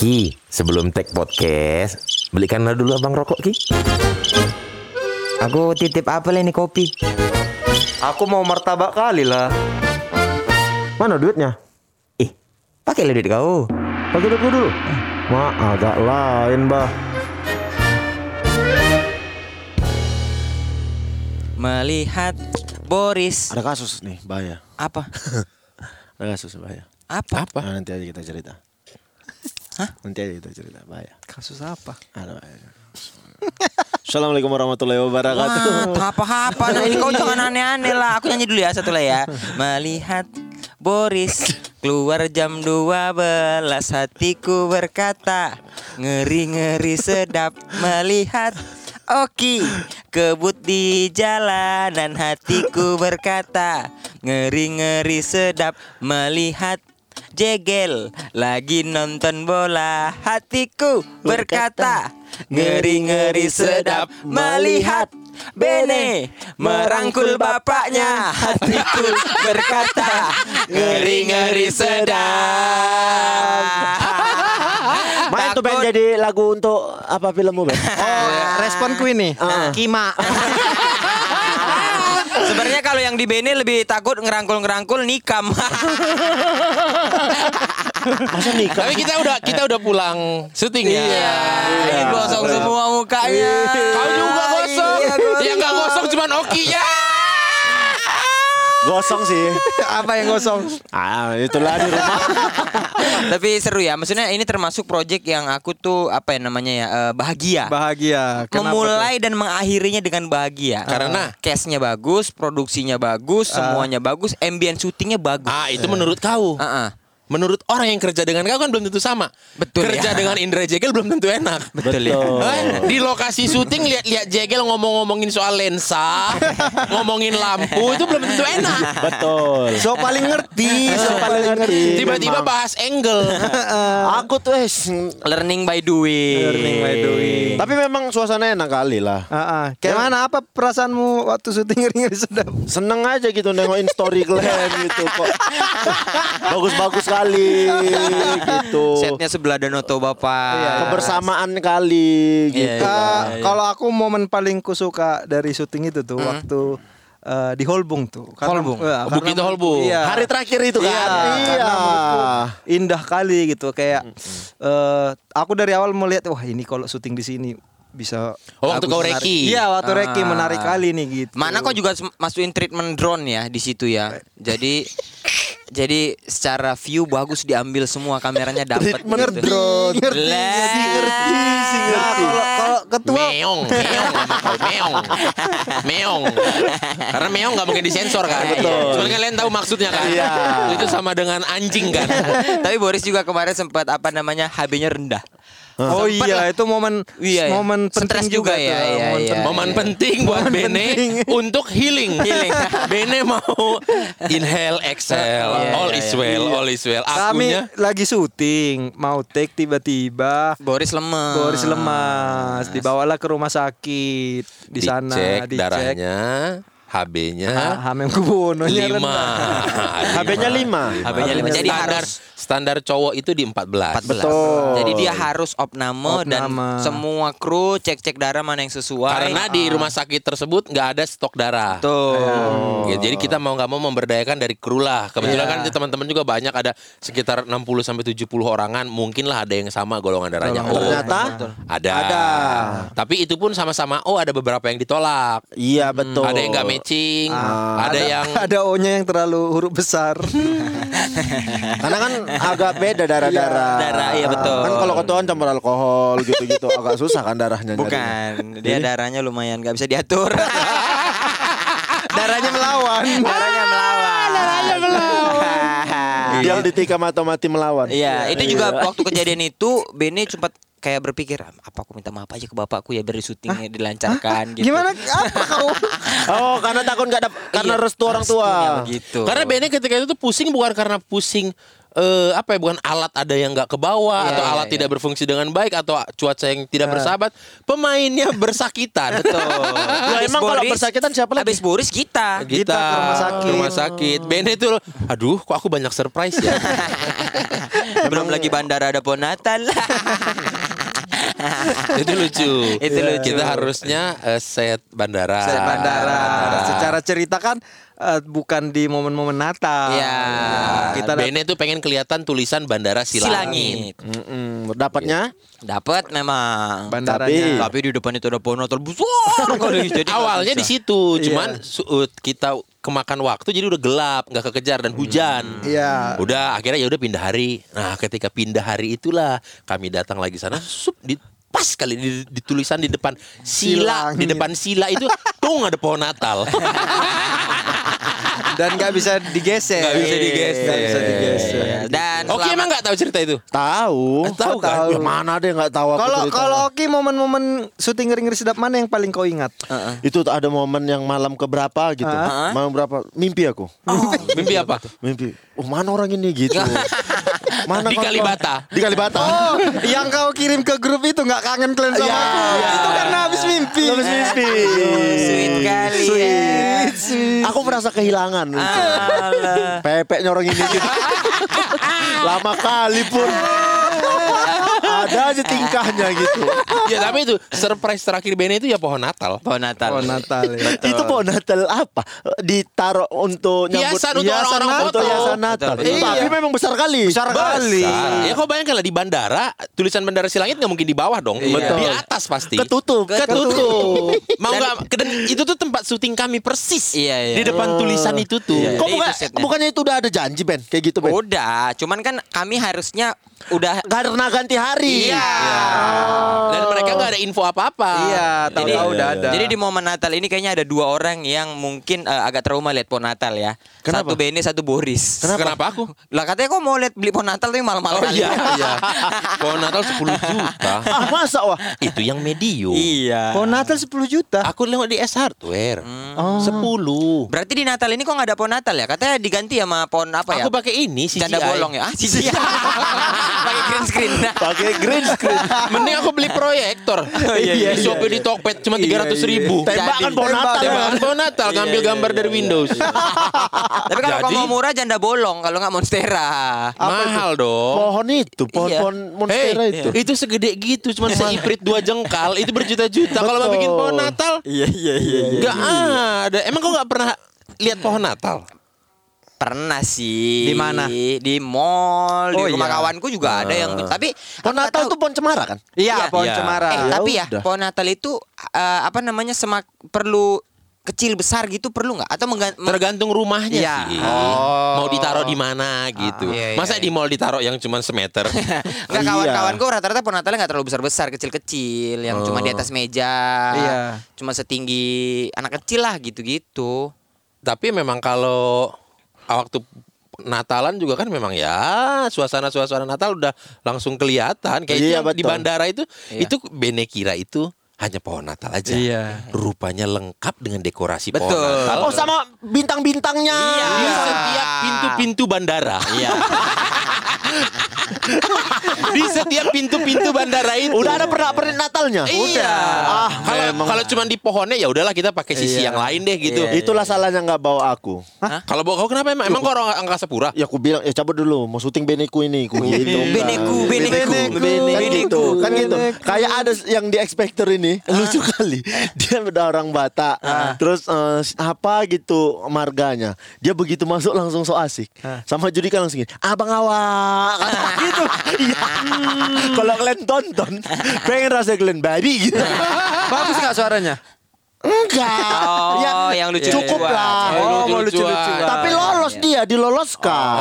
Ki, sebelum take podcast, belikanlah dulu abang rokok Ki. Aku titip apa ini kopi? Aku mau martabak kali lah. Mana duitnya? Ih, pakai duit kau. Pakai duit dulu. Ma, agak lain, bah. Melihat Boris Ada kasus nih, bahaya. apa? Ada kasus bahaya. Apa? Nah, nanti aja kita cerita. Hah? Nanti aja kita cerita, bahaya. Kasus apa? Ada bahaya. Assalamualaikum warahmatullahi wabarakatuh. Wah, apa-apa. Nah, ini kau jangan aneh-aneh lah. Aku nyanyi dulu ya satu lah ya. Melihat Boris keluar jam 12 hatiku berkata ngeri-ngeri sedap melihat Oki kebut di jalanan hatiku berkata ngeri-ngeri sedap melihat Jegel lagi nonton bola hatiku berkata ngeri-ngeri sedap melihat Bene merangkul bapaknya hatiku berkata ngeri-ngeri sedap Main tuh Ben jadi lagu untuk apa filmmu Ben? Oh, responku ini. Kima. Sebenarnya kalau yang di Bene lebih takut ngerangkul-ngerangkul nikam. Masa nikah? Tapi kita udah kita udah pulang syuting ya. Iya, ini gosong semua mukanya. Kau juga gosong. Iya, gosong. Yang nggak gosong cuma Oki ya. Gosong sih. apa yang gosong? Ah, itulah di rumah. Tapi seru ya. Maksudnya ini termasuk project yang aku tuh apa ya namanya ya eh, bahagia. Bahagia. Kenapa Memulai dan mengakhirinya dengan bahagia. Karena? case-nya bagus, produksinya bagus, semuanya bagus, ambient syutingnya bagus. Ah, itu menurut kau. Ah, ah. Menurut orang yang kerja dengan kau kan belum tentu sama. Betul, Kerja ya. dengan Indra Jegel belum tentu enak. Betul ya. Eh, di lokasi syuting lihat-lihat Jegel ngomong-ngomongin soal lensa, ngomongin lampu itu belum tentu enak. Betul. So paling ngerti, so paling ngerti. Tiba-tiba bahas angle. Aku tuh es Learning by doing. Learning by doing. Tapi memang suasana enak kali lah. Ah, ah. Kayak mana apa perasaanmu waktu syuting ngeri-ngeri sedap? Seneng aja gitu nengokin story kalian gitu kok. Bagus-bagus kali gitu. Setnya sebelah Danau Toba Bapak. Kebersamaan kali gitu. Iya, Ah, Kalau aku momen paling kusuka dari syuting itu tuh Hmm. waktu eh, di Holbung tuh. Holbung? eh, Oh, Bukit Holbung. Iya. Hari terakhir itu kan. Iya, karena indah kali gitu kayak eh aku dari awal melihat wah ini kalau syuting di sini bisa Oh, waktu kau reki. Iya, waktu reki Ah. menarik kali nih gitu. Mana kok juga masukin treatment drone ya di situ ya. Jadi jadi secara view bagus diambil semua kameranya dapat Treatment gitu. drone. Ngerti, ngerti, ngerti sih, ngerti. Nah, kalau ketua Meong, meong meong. Meong. Karena meong nggak mungkin disensor kan. Betul. Soalnya kalian tahu maksudnya kan. Iya. Itu sama dengan anjing kan. Tapi Boris juga kemarin sempat apa namanya HB-nya rendah. Oh Sempet iya, lah. itu momen Iya, iya. momen Stres penting juga juga, ya, tuh, iya, momen iya. penting. Momen penting buat Momen Bene penting. untuk healing. Healing. Bene mau inhale, exhale, Iya, all iya, is iya. well, all is well. Kami Akunya lagi syuting, mau take tiba-tiba Boris lemes. Boris lemas, dibawalah ke rumah sakit di sana dicek dicek. darahnya, HB-nya Ah, Hamem kubono lima. HB-nya lima. HB-nya lima. Jadi standar harus standar cowok itu di 14. 14. Betul. Jadi dia harus opname, dan Opname. semua kru cek-cek darah mana yang sesuai. Karena di rumah sakit tersebut nggak ada stok darah. Tuh. Ya, jadi kita mau nggak mau memberdayakan dari kru lah. Kebetulan Iya. kan teman-teman juga banyak ada sekitar 60 sampai 70 orangan. Mungkin lah ada yang sama golongan darahnya O. Ternyata Ada. Ada. Tapi itu pun sama-sama O ada beberapa yang ditolak. iya betul. Ada yang nggak matching, Ah, ada, yang ada O-nya yang terlalu huruf besar. Karena kan agak beda darah-darah. Darah, iya, betul. Kan kalau ketuaan campur alkohol gitu-gitu agak susah kan darahnya. nyarinya. Bukan, dia darahnya lumayan nggak bisa diatur. Darahnya melawan. darahnya melawan. Darahnya melawan. Diam ditikam atau mati melawan. Iya, itu juga waktu kejadian itu Beni sempat kayak berpikir apa aku minta maaf aja ke bapakku ya biar syutingnya dilancarkan gitu. Gimana? Apa kau? Oh, karena takut nggak ada karena Iya, restu orang tua. begitu. Karena Bene ketika itu tuh pusing bukan karena pusing eh apa ya bukan alat ada yang nggak ke bawah Iya, atau iya, alat iya. tidak berfungsi dengan baik atau cuaca yang tidak bersahabat, pemainnya bersakitan. Betul. Lah, Habis emang kalau Boris- bersakitan siapa lagi? Habis Boris kita. Kita ke rumah sakit. Ke rumah sakit. Bene itu, aduh, kok aku banyak surprise ya. Belum lagi bandara ada pohon Natal. itu lucu. Itu lucu. Kita harusnya eh, set bandara. Set bandara. Secara cerita kan eh, bukan di momen-momen Natal. Iya. Kita dat- Bene tuh pengen kelihatan tulisan bandara Silangit. Silangit. Dapatnya Dapat memang. bandaranya. Tapi di depan itu ada pohon Natal besar. Jadi Awalnya di situ, cuman su- uh, kita kemakan waktu jadi udah gelap, nggak kekejar dan hujan. Iya. Udah akhirnya ya udah pindah hari. Nah, ketika pindah hari itulah kami datang lagi sana, sup di pas kali di, di tulisan di depan sila Silangit. di depan sila itu tung ada pohon Natal. Dan nggak bisa digeser. Nggak bisa digeser. Nggak bisa digeser. Dan Oke selama- emang nggak tahu cerita itu? tahu. Eh, tahu Kok kan? Ya, mana ada yang nggak tahu aku Kalau cerita. kalau Oki momen-momen syuting ngeri-ngeri sedap mana yang paling kau ingat? itu tuh ada momen yang malam keberapa gitu. Hah? Malam berapa? Mimpi aku. Mimpi apa? Mimpi. Oh, mana orang ini gitu. mana Di? Kalibata. Di Kalibata. Oh, yang kau kirim ke grup itu nggak kangen kalian sama Iya. aku. Itu karena habis mimpi. Habis mimpi. Sweet kali ya. Aku merasa kehilangan. Alah. Pepeknya orang ini gitu. Lama kali pun. Ada aja tingkahnya gitu. ya tapi itu surprise terakhir Bene itu ya pohon Natal. Pohon Natal. Oh Natal ya. Itu pohon Natal apa? Ditaruh untuk nyambut Hiasan untuk orang-orang untuk foto. hiasan Natal. Betul, betul. Tapi Iya. memang besar kali. Besar kali. Besar. Ya kau bayangkan lah di bandara tulisan bandara Silangit nggak mungkin di bawah dong. Betul. Di atas pasti. Ketutup. Ketutup. Mau nggak? Itu tuh tempat syuting kami persis. Iya, iya. Di depan tulisan itu tuh. Iya. Kok Jadi bukan, bukannya itu udah ada janji Ben kayak gitu Ben? Udah, cuman kan kami harusnya udah Karena ganti hari. Iya. Dan mereka nggak ada info apa-apa. Iya, Jadi, tahu-tahu udah ada. jadi di momen Natal ini kayaknya ada dua orang yang mungkin eh, agak trauma lihat pohon Natal ya. Kenapa? Satu Beni, satu Boris. Kenapa? aku? Lah katanya kok mau lihat beli pohon Natal tapi malam-malam Oh kali. iya, iya. Pohon Natal 10 juta. Ah masa wah? Itu yang medium. Iya. Pohon Natal 10 juta. Aku lewat di S Hardware. Hmm. 10. Berarti di Natal ini kok nggak ada pohon Natal ya? Katanya diganti sama pohon apa ya? Aku pakai ini CGI. Canda bolong ya? Ah, CGI. Pakai green screen. Pakai green screen. Mending aku beli proyektor. iya, iya, di Shopee di Tokped cuma 300 ribu. Tembakan pohon Natal. Tembakan pohon Natal ngambil gambar dari Windows. Tapi kalau mau murah janda bolong, kalau nggak monstera. Mahal dong. Pohon itu, pohon-pohon monstera itu. itu segede gitu, cuma seiprit dua jengkal, itu berjuta-juta. Kalau mau bikin pohon Natal, Iya iya iya. nggak ada. Emang kau nggak pernah lihat pohon Natal? Pernah sih. Di mana? Di mall, Oh, di rumah iya. kawanku juga ada yang tapi Pohon nggak Natal tahu. tuh pohon cemara kan? Iya, Iya. pohon Iya. cemara. Eh, Ya tapi ya udah. pohon Natal itu eh, apa namanya semak perlu kecil besar gitu perlu nggak atau Tergantung rumahnya Iya. sih. Oh. Mau ditaruh di mana gitu. iya, iya, Masa iya. di mall ditaruh yang cuma semeter? Enggak Iya. kawan-kawanku rata-rata pohon Natalnya nggak terlalu besar-besar, kecil-kecil yang cuma di atas meja. Iya. Cuma setinggi anak kecil lah gitu-gitu. Tapi memang kalau waktu Natalan juga kan memang ya suasana-suasana Natal udah langsung kelihatan kayak Iya, di bandara itu Iya. itu Bene kira itu hanya pohon Natal aja. Iya. Rupanya lengkap dengan dekorasi pohon Betul. Natal. Oh sama bintang-bintangnya. di setiap pintu-pintu bandara. Iya. di setiap pintu-pintu bandara itu. Udah ada pernak-pernik Natalnya. Iya. Ah, kalau memang. kalau cuma di pohonnya ya udahlah kita pakai sisi Iya. yang lain deh gitu. Iya. Itulah salahnya nggak bawa aku. Kalau bawa kau kenapa emang? Emang kau orang angkasa pura? Ya aku bilang, ya cabut dulu, mau syuting Beneku ini, ku gitu. Beneku, Beneku, Kan Beneku. gitu, kan gitu. Kayak ada yang di Expector ini, lucu kali. Dia udah orang Batak, terus eh, apa gitu marganya. Dia begitu masuk langsung so asik. Sama Judika langsung gini, abang awak, gitu. Iya. Kalau kalian tonton, pengen rasa kalian babi gitu. Bagus nggak suaranya? Enggak. Oh, Ya, yang lucu. Cukup lah. Oh, mau lucu-lucuan. lucu-lucuan. Tapi lolos dia, diloloskan.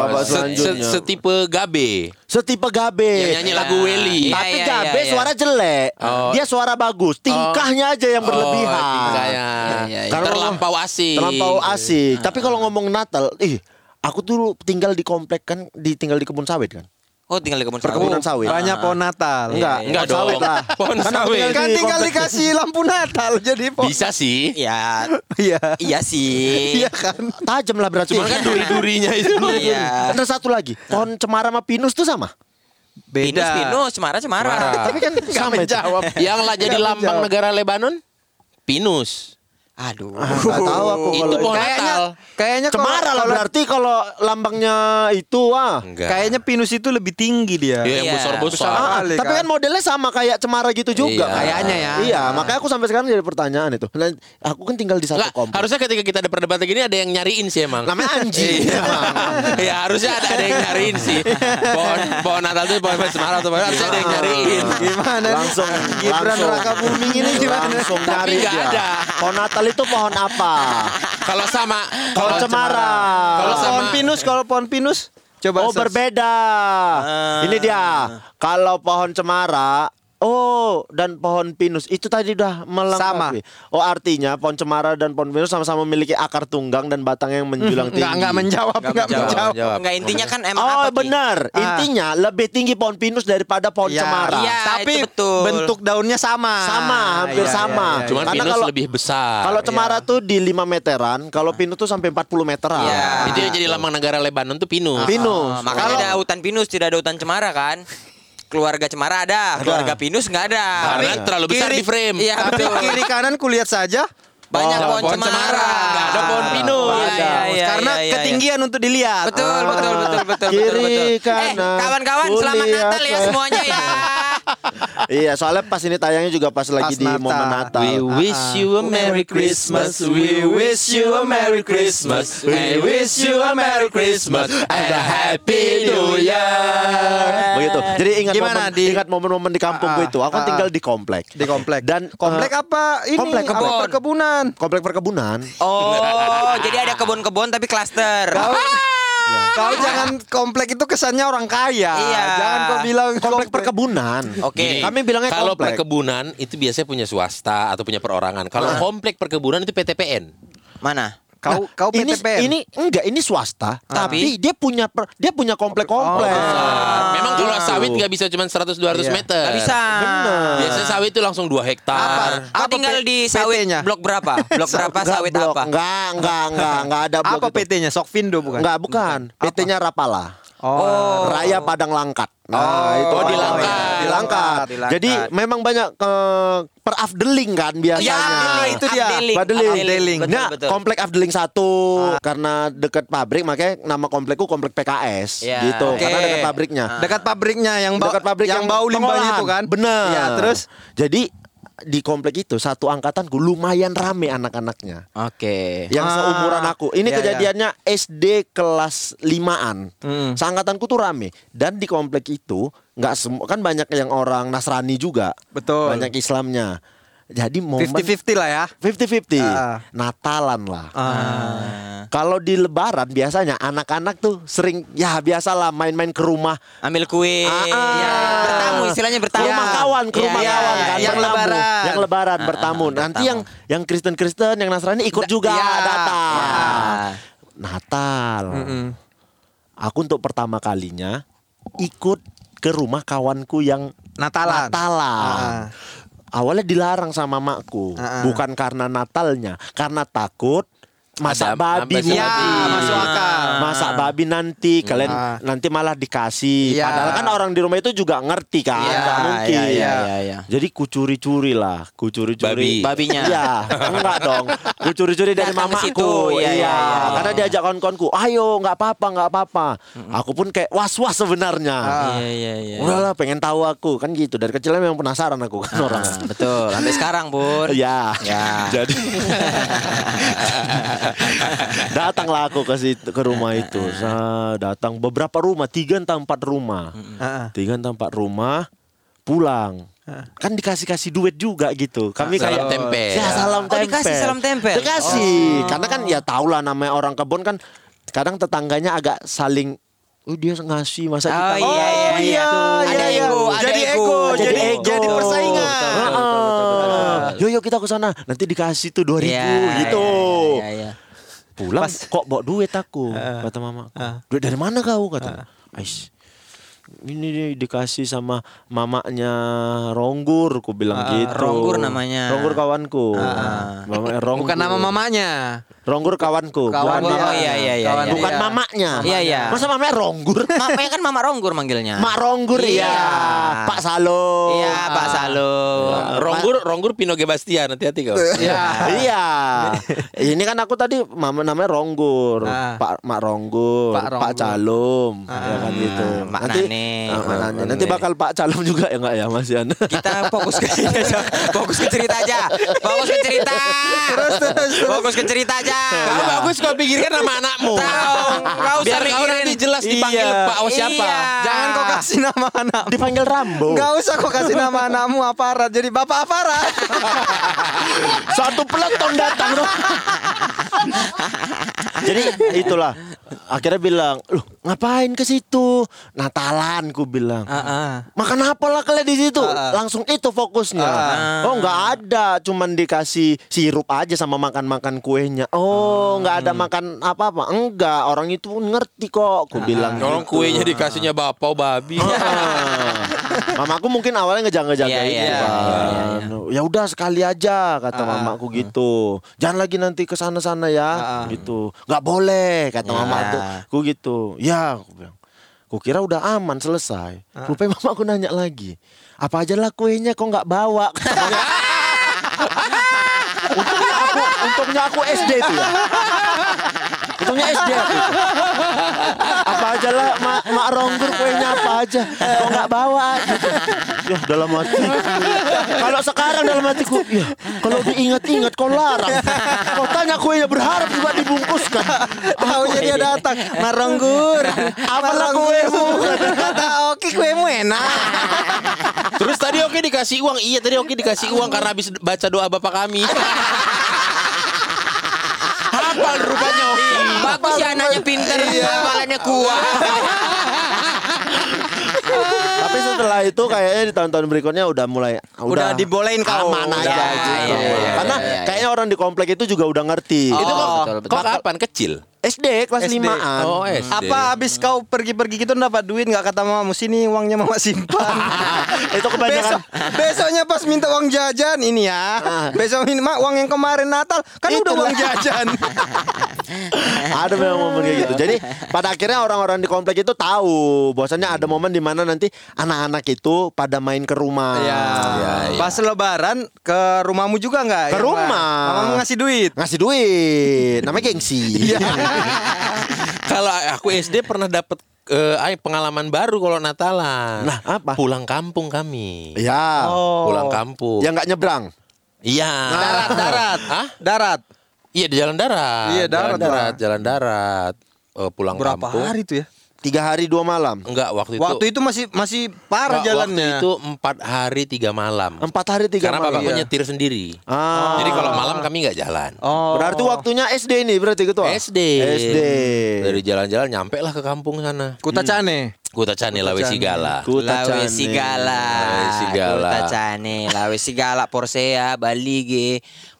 Babak Se- se- selanjutnya. Setipe Gabe. Setipe Gabe. Yang nyanyi lagu Welly. Iya, Tapi iya, Gabe iya, iya. suara jelek. Oh. Dia suara bagus. Tingkahnya aja yang berlebihan. Oh, tingkahnya. Iya, iya, iya. Kalau- Terlampau asik. Terlampau asik. Tapi kalau ngomong Natal, ih, aku tuh tinggal di komplek kan, di tinggal di kebun sawit kan. Oh tinggal di kebun Perkebunan sawit. sawit. Banyak pohon Natal. Enggak, Enggak pohon sawit dong. lah. Pohon Kan sawit. tinggal Kan tinggal dikasih lampu Natal jadi pohon. Bisa sih. Ya, Iya. iya sih. Iya kan. Tajam lah berarti. Cuma kan duri-durinya itu. Iya. Ada satu lagi, pohon cemara sama pinus tuh sama. Pinus, pinus, cemara, cemara. Tapi kan sama. Jawab. Yang lah jadi lambang negara Lebanon? Pinus. Aduh. Nggak tahu aku Itu kalau pohon Kayaknya Natal. kayaknya cemara lah kalau- berarti kalau lambangnya itu ah. Enggak. Kayaknya pinus itu lebih tinggi dia. Iya, yang Iya, besar-besar. besar. Ah, Kali, tapi kan? kan modelnya sama kayak cemara gitu juga. Iya. kan? Kayaknya ya. Iya, makanya aku sampai sekarang jadi pertanyaan itu. Nah, aku kan tinggal di satu Enggak, komplek. harusnya ketika kita ada perdebatan gini ada yang nyariin sih emang. Namanya anjing. ya harusnya ada, ada yang nyariin sih. Pohon pohon Natal itu pohon cemara atau pohon harusnya ada yang nyariin. Gimana langsung Gibran. Raka Buming ini gimana? Langsung Tapi nyari dia. ada. Pohon Natal itu pohon apa? Kalau sama Pohon cemara. Kalau sama- pohon pinus, kalau pohon pinus coba Oh search. berbeda. Ini dia. Kalau pohon cemara Oh, dan pohon pinus itu tadi udah melengkapi. Oh, artinya pohon cemara dan pohon pinus sama-sama memiliki akar tunggang dan batang yang menjulang tinggi. Enggak enggak menjawab, Nggak enggak menjawab. menjawab. Jawab. Enggak intinya kan emang Oh, apa benar. Ah. Intinya lebih tinggi pohon pinus daripada pohon Ya, cemara. Iya, Tapi itu betul. bentuk daunnya sama. Sama, hampir Iya, sama. iya, iya. Cuman Karena pinus kalau- lebih besar. Kalau cemara tuh di 5 meteran, kalau pinus tuh sampai 40 meteran. Iya. itu yang jadi lambang negara Lebanon tuh pinus. Pinus. Oh, makanya Kalau- ada hutan pinus, tidak ada hutan cemara kan? Keluarga cemara ada, keluarga pinus nggak ada. Karena terlalu besar di frame. Iya, Tapi betul. kiri kanan kulihat saja Banyak Oh, pohon, pohon cemara. cemara, nggak ada pohon pinus. Iya, iya, iya, karena iya, iya. ketinggian untuk dilihat. Betul, betul, betul, betul, Kiri, betul, betul. Eh, kanan, kawan-kawan, selamat Natal ya semuanya ya. Iya, soalnya pas ini tayangnya juga pas lagi Pas di momen Natal. We wish you a Merry Christmas. We wish you a Merry Christmas. We wish you a Merry Christmas and a Happy New Year. Begitu. Jadi ingat Gimana momen, di- ingat momen-momen di kampungku Ah, itu. Aku kan ah, tinggal di komplek. Di komplek. Dan komplek eh, apa ini? komplek kebun. perkebunan. Komplek perkebunan. Oh, jadi ada kebun-kebun tapi klaster. Kau, kau jangan komplek itu kesannya orang kaya. Iya. Jangan kau bilang Komplek perkebunan. Oke. Gini, Kami bilangnya kalau komplek. perkebunan itu biasanya punya swasta atau punya perorangan. Kalau komplek perkebunan itu PTPN. Mana? Kau kau ini PTPN. ini enggak ini swasta, tapi dia punya per- dia punya komplek-komplek. Besar. Memang kalau Gitu. sawit nggak bisa cuma 100 200 Iya. meter. Gak bisa. Bener. Biasanya sawit itu langsung 2 hektar. Kau Apa tinggal di sawit PT-nya? blok berapa? Blok berapa Enggak, sawit blok. apa? Enggak, enggak, enggak, enggak ada blok apa. PT-nya? Sokvindo bukan? Enggak, bukan. PT-nya Rapala. Oh. Raya Padang Langkat. Nah, Oh, itu oh, di. Langkat. Di Langkat. Di Langkat. Jadi memang banyak ke perafdeling kan biasanya. Ya, itu dia. Abdeling. Abdeling. Abdeling. Betul, Nah, betul. komplek Afdeling 1 karena dekat pabrik makanya nama komplekku komplek PKS Ya. gitu. Oke. Karena dekat pabriknya. Dekat pabriknya yang bau, dekat pabrik yang, bau limbahnya itu kan? Benar. Ya, terus jadi di komplek itu satu angkatanku lumayan rame anak-anaknya. Oke. Yang Ah. seumuran aku. Ini Ya, ya. kejadiannya SD kelas 5-an. Hmm. Seangkatanku tuh rame. Dan di komplek itu nggak semua kan banyak yang orang Nasrani juga. Betul. Banyak Islamnya. Jadi momen 50-50 lah ya. 50-50. Ah. Natalan lah. Ah. Kalau di lebaran biasanya anak-anak tuh sering ya biasalah main-main ke rumah Ambil kue. Ah, ah. Ya, bertamu istilahnya ke bertamu. rumah kawan, ke Ya, rumah ya, kawan ya, kan, ya. Yang bertamu. lebaran. yang lebaran Ah, bertamu. ah, Nanti bertamu. yang yang Kristen-Kristen, yang Nasrani ikut juga ya. datang. Ya. Natal. Mm-mm. Aku untuk pertama kalinya ikut ke rumah kawanku yang Natalan. Natalan. Ah. Awalnya dilarang sama makku, Ah, ah. bukan karena Natalnya, karena takut masak Ada- babi. masak Bu. babi. masuk akal. Masak babi nanti kalian Ah. nanti malah dikasih. Iya. Padahal kan orang di rumah itu juga ngerti kan, Iya, nggak mungkin. iya, iya, iya, iya. Jadi kucuri-curi lah, kucuri-curi. Babi. Babinya. Iya, enggak dong. Kucuri-curi dari Datang mamaku. situ. Iya, iya, iya, iya. Karena diajak kawan-kawanku, "Ayo, nggak apa-apa, nggak apa-apa." Aku pun kayak was-was sebenarnya. Ah. Iya, iya, iya. Udahlah, pengen tahu aku kan gitu. Dari kecil memang penasaran aku kan orang. Ah, betul. Sampai sekarang, Bun. Ya. Ya. Jadi datanglah aku ke situ ke rumah itu. Saya datang beberapa rumah, tiga entah empat rumah. Ah, ah. Tiga entah empat rumah pulang. Kan dikasih-kasih duit juga gitu. Kami Salam kayak tempel. Ya, salam Oh, tempel. dikasih salam tempel? Dikasih. Karena kan ya tau lah namanya orang kebun kan kadang tetangganya agak saling Oh dia ngasih masa Oh, kita iya, iya, iya. iya, Ada iya. ego, ada Jadi ego. ego, jadi jadi ego. jadi persaingan. Yo yo kita ke sana. Nanti dikasih tuh 2000 Iya, gitu. Iya, iya. Pulang Pas- kok bawa duit aku kata mama. Duit dari mana kau kata. Ais. ini dikasih sama mamanya Ronggur, ku bilang Ah, gitu. Ronggur namanya. Ronggur kawanku. Ah. Mamanya Ronggur. Bukan nama mamanya. Ronggur kawanku. Kawan bukan. Oh iya iya iya. Kawan iya. bukan dia. mamanya. Iya, iya. Masa mamanya Ronggur? Mamanya kan Mama Ronggur manggilnya. Mak Ronggur Iya. ya. Pak Salo. Iya, Pak Salo. Ronggur Ronggur Pino Gebastian hati-hati kau. Iya. iya. Ini kan aku tadi mama namanya Ronggur, Ah. Pak Mak Ronggur, Pak Pak, Ronggur. Calum, ya kan gitu. Mak nanti, Nane. Ah, Mak Nane. Nanti bakal Pak Calum juga ya enggak ya Mas Yan? Kita fokus ke fokus ke cerita aja. Fokus ke cerita. Terus terus. Fokus ke cerita aja. Kau bagus kau pikirkan nama anakmu. Tahu, usah Biar kau nanti jelas dipanggil Iya. Pak O siapa. Iya. Jangan kau kasih nama anak. Dipanggil Rambo. Gak usah kau kasih nama anakmu aparat. Jadi bapak aparat. Satu peleton datang tuh. Jadi itulah akhirnya bilang, "Loh, ngapain ke situ?" Natalan ku bilang. Makan apa lah kalian di situ? Langsung itu fokusnya. Oh, nggak ada, cuman dikasih sirup aja sama makan-makan kuenya. Oh, nggak ada makan apa-apa. Enggak, orang itu pun ngerti kok. Ku bilang. Orang gitu. kuenya dikasihnya bapau babi. Ah. Mamaku mungkin awalnya ngejaga-jaga Iya, itu iya, kan. Ya udah sekali aja kata mamaku gitu. Jangan lagi nanti ke sana-sana ya gitu. nggak boleh kata mama tuh. Ku gitu. Ya aku bilang. Kukira udah aman selesai. Rupanya mamaku nanya lagi. Apa aja lah kuenya kok nggak bawa? untungnya aku, SD itu ya. Untungnya SD aku. itu. Apa aja lah mak, mak ronggur kuenya apa aja. Kok nggak bawa gitu. Ya dalam hati. Kalau sekarang dalam hatiku, ya kalau diingat-ingat kau larang. Kau tanya kuenya berharap juga dibungkuskan. Tahunya dia datang. Maronggur. Apalah kuemu? Kata oke kuemu enak. Terus tadi oke dikasih uang. Iya tadi oke dikasih uang karena habis baca doa bapak kami. Hafal rupanya oke. Bagus ya anaknya pinter, hafalannya kuat. Tapi setelah itu kayaknya di tahun-tahun berikutnya udah mulai Udah dibolehin kau. aman Udah, aja iya, gitu. iya, iya, Karena iya, iya. kayaknya orang di komplek itu juga udah ngerti. Itu kok, betul, betul. kok kapan kecil? SD kelas SD. limaan. Oh, SD. Apa habis kau pergi-pergi gitu dapat duit nggak kata mamamu sini uangnya mama simpan. itu kebanyakan Besok, besoknya pas minta uang jajan ini ya. Besok ini mak uang yang kemarin Natal kan udah Itulah. uang jajan. ada memang momen kayak gitu. Jadi pada akhirnya orang-orang di komplek itu tahu bahwasannya ada momen di mana nanti anak-anak itu pada main ke rumah. Ya. Pas lebaran ke rumahmu juga nggak? Ke Yang rumah. Mamamu ngasih duit. Ngasih duit. Namanya gengsi. Kalau aku SD pernah dapat eh, pengalaman baru kalau Natalan. Nah, apa? Pulang kampung kami. Ya. Pulang kampung. Yang nggak nyebrang. Iya. Darat, darat. Hah? Darat. Iya di jalan darat. Iya, Jalan darat, darat, jalan darat. Eh, pulang Berapa kampung. hari tuh ya? Tiga hari dua malam. Enggak, waktu itu. Waktu itu masih masih parah Waktu jalannya. itu empat hari tiga malam. Empat hari tiga Karena malam. bapakku Iya. nyetir sendiri. Ah. Jadi kalau malam kami nggak jalan. Oh. Berarti waktunya SD nih berarti ketua. SD. SD. Dari jalan-jalan nyampe lah ke kampung sana. Kuta Cane. Kuta Cane Lawe Sigala. Kuta Lawe. Sigala. Lawe Sigala. Kuta Cane, Lawe Sigala, Porsea, Bali ge.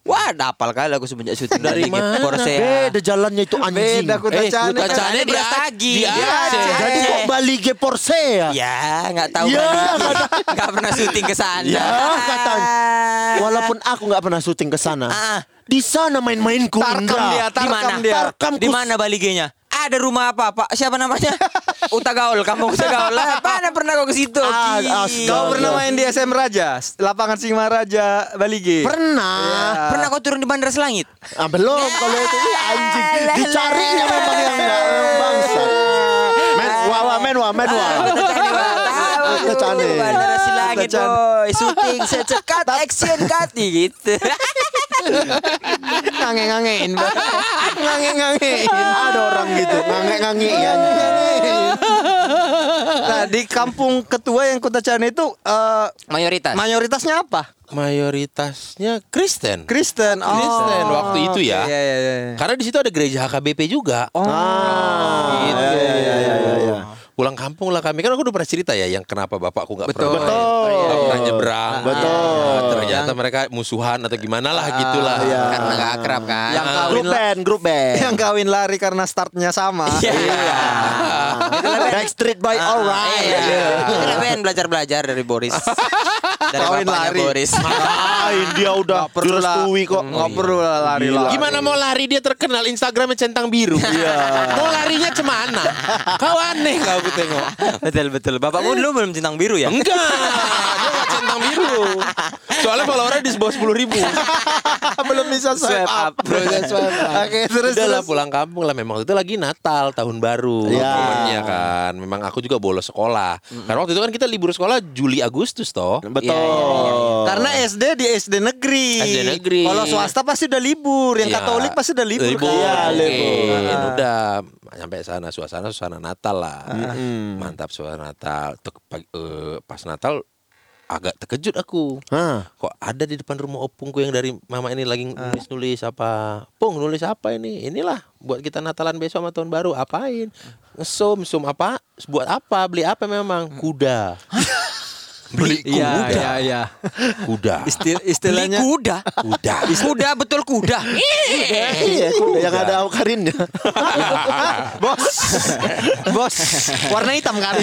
Wah, dapal kali aku semenjak syuting Dari mana? Porsea. Beda jalannya itu anjing. Beda Kuta Eh, Cane. Kan Cane ada di beras Aceh. tagi. Di Aceh. Aceh. Jadi kok Bali ge Porsche Ya, nggak tahu Ya, Bali. Nggak pernah syuting ke sana. Ya, katanya. Walaupun aku nggak pernah syuting ke sana. Ah. Di sana main-mainku Tarkam enggak. dia, Di tarkam mana? dia. Tarkam Di mana Baligenya? Ada rumah apa, Pak? Siapa namanya? Uta Gaul, kampung Uta Gaul. Lah, Mana pernah kau ke situ? Ah. Kau pernah main di SM Raja, lapangan Singa Raja Bali G? Pernah. Pernah kau turun di Bandara Selangit? Ah, belum kalau itu anjing. Dicarinya memang yang bangsa. Men, wah, wah, men, wah, men, wah. Uta Cane, Pak. Tahu. Uta Cane. Bandara Cane. boy. Syuting secekat action cut gitu. Ngange-ngangein. Ngange-ngangein. Ada orang gitu, ngangek-ngangek ya. Nah, di kampung ketua yang Kuta Cane itu eh, Mayoritas. mayoritasnya apa? Mayoritasnya Kristen. Kristen. Oh. Kristen waktu itu ya. Iya, iya, iya. Karena di situ ada gereja HKBP juga. Oh. Gitu. iya, iya, iya, iya, iya. Pulang kampung lah kami kan aku udah pernah cerita ya yang kenapa bapakku nggak pernah Betul. nggak pernah nyebrang. Betul. Nah, ternyata mereka musuhan atau gimana lah gitulah. iya. Karena gak akrab kan. Yang Grup kawin la- band, grup band. yang kawin lari karena startnya sama. Iya. Backstreet Boy alright. Iya. Band belajar-belajar dari Boris. dari Kawin bapaknya lari. Boris. Ngapain dia udah perlu lah. direstui kok. Nggak perlu lah lari-lari. Gimana mau lari dia terkenal Instagramnya centang biru. Iya. mau larinya cemana? Kau aneh kau aku tengok. betul betul. Bapakmu dulu belum centang biru ya? Enggak, dia centang biru. Soalnya followernya di bawah sepuluh ribu. Belum bisa swipe up. Belum bisa swipe up. Oke, terus Udah lah pulang kampung lah memang itu lagi Natal tahun baru Iya. momennya kan. Memang aku juga bolos sekolah. Karena waktu itu kan kita libur sekolah Juli Agustus toh. Betul. Iya. Karena SD di SD negeri. SD negeri. Kalau swasta pasti udah libur, yang Iya. Katolik pasti udah libur. Libur. kan? Iya, mungkin. Udah sampai sana suasana suasana Natal lah. Mantap suasana Natal. Tuh, pagi- eh, pas Natal agak terkejut aku. Hah. Kok ada di depan rumah opungku yang dari mama ini lagi nulis-nulis apa? Pung nulis apa ini? Inilah buat kita Natalan besok sama tahun baru. Apain? Ngesum, sum apa? Buat apa? Beli apa memang? Kuda. Beli Iya, kuda. iya, iya. Kuda. Istil- Beli istilahnya kuda. Kuda. Kuda betul kuda. Iya, kuda yang ada aukarinnya. bos. bos. Warna hitam kan?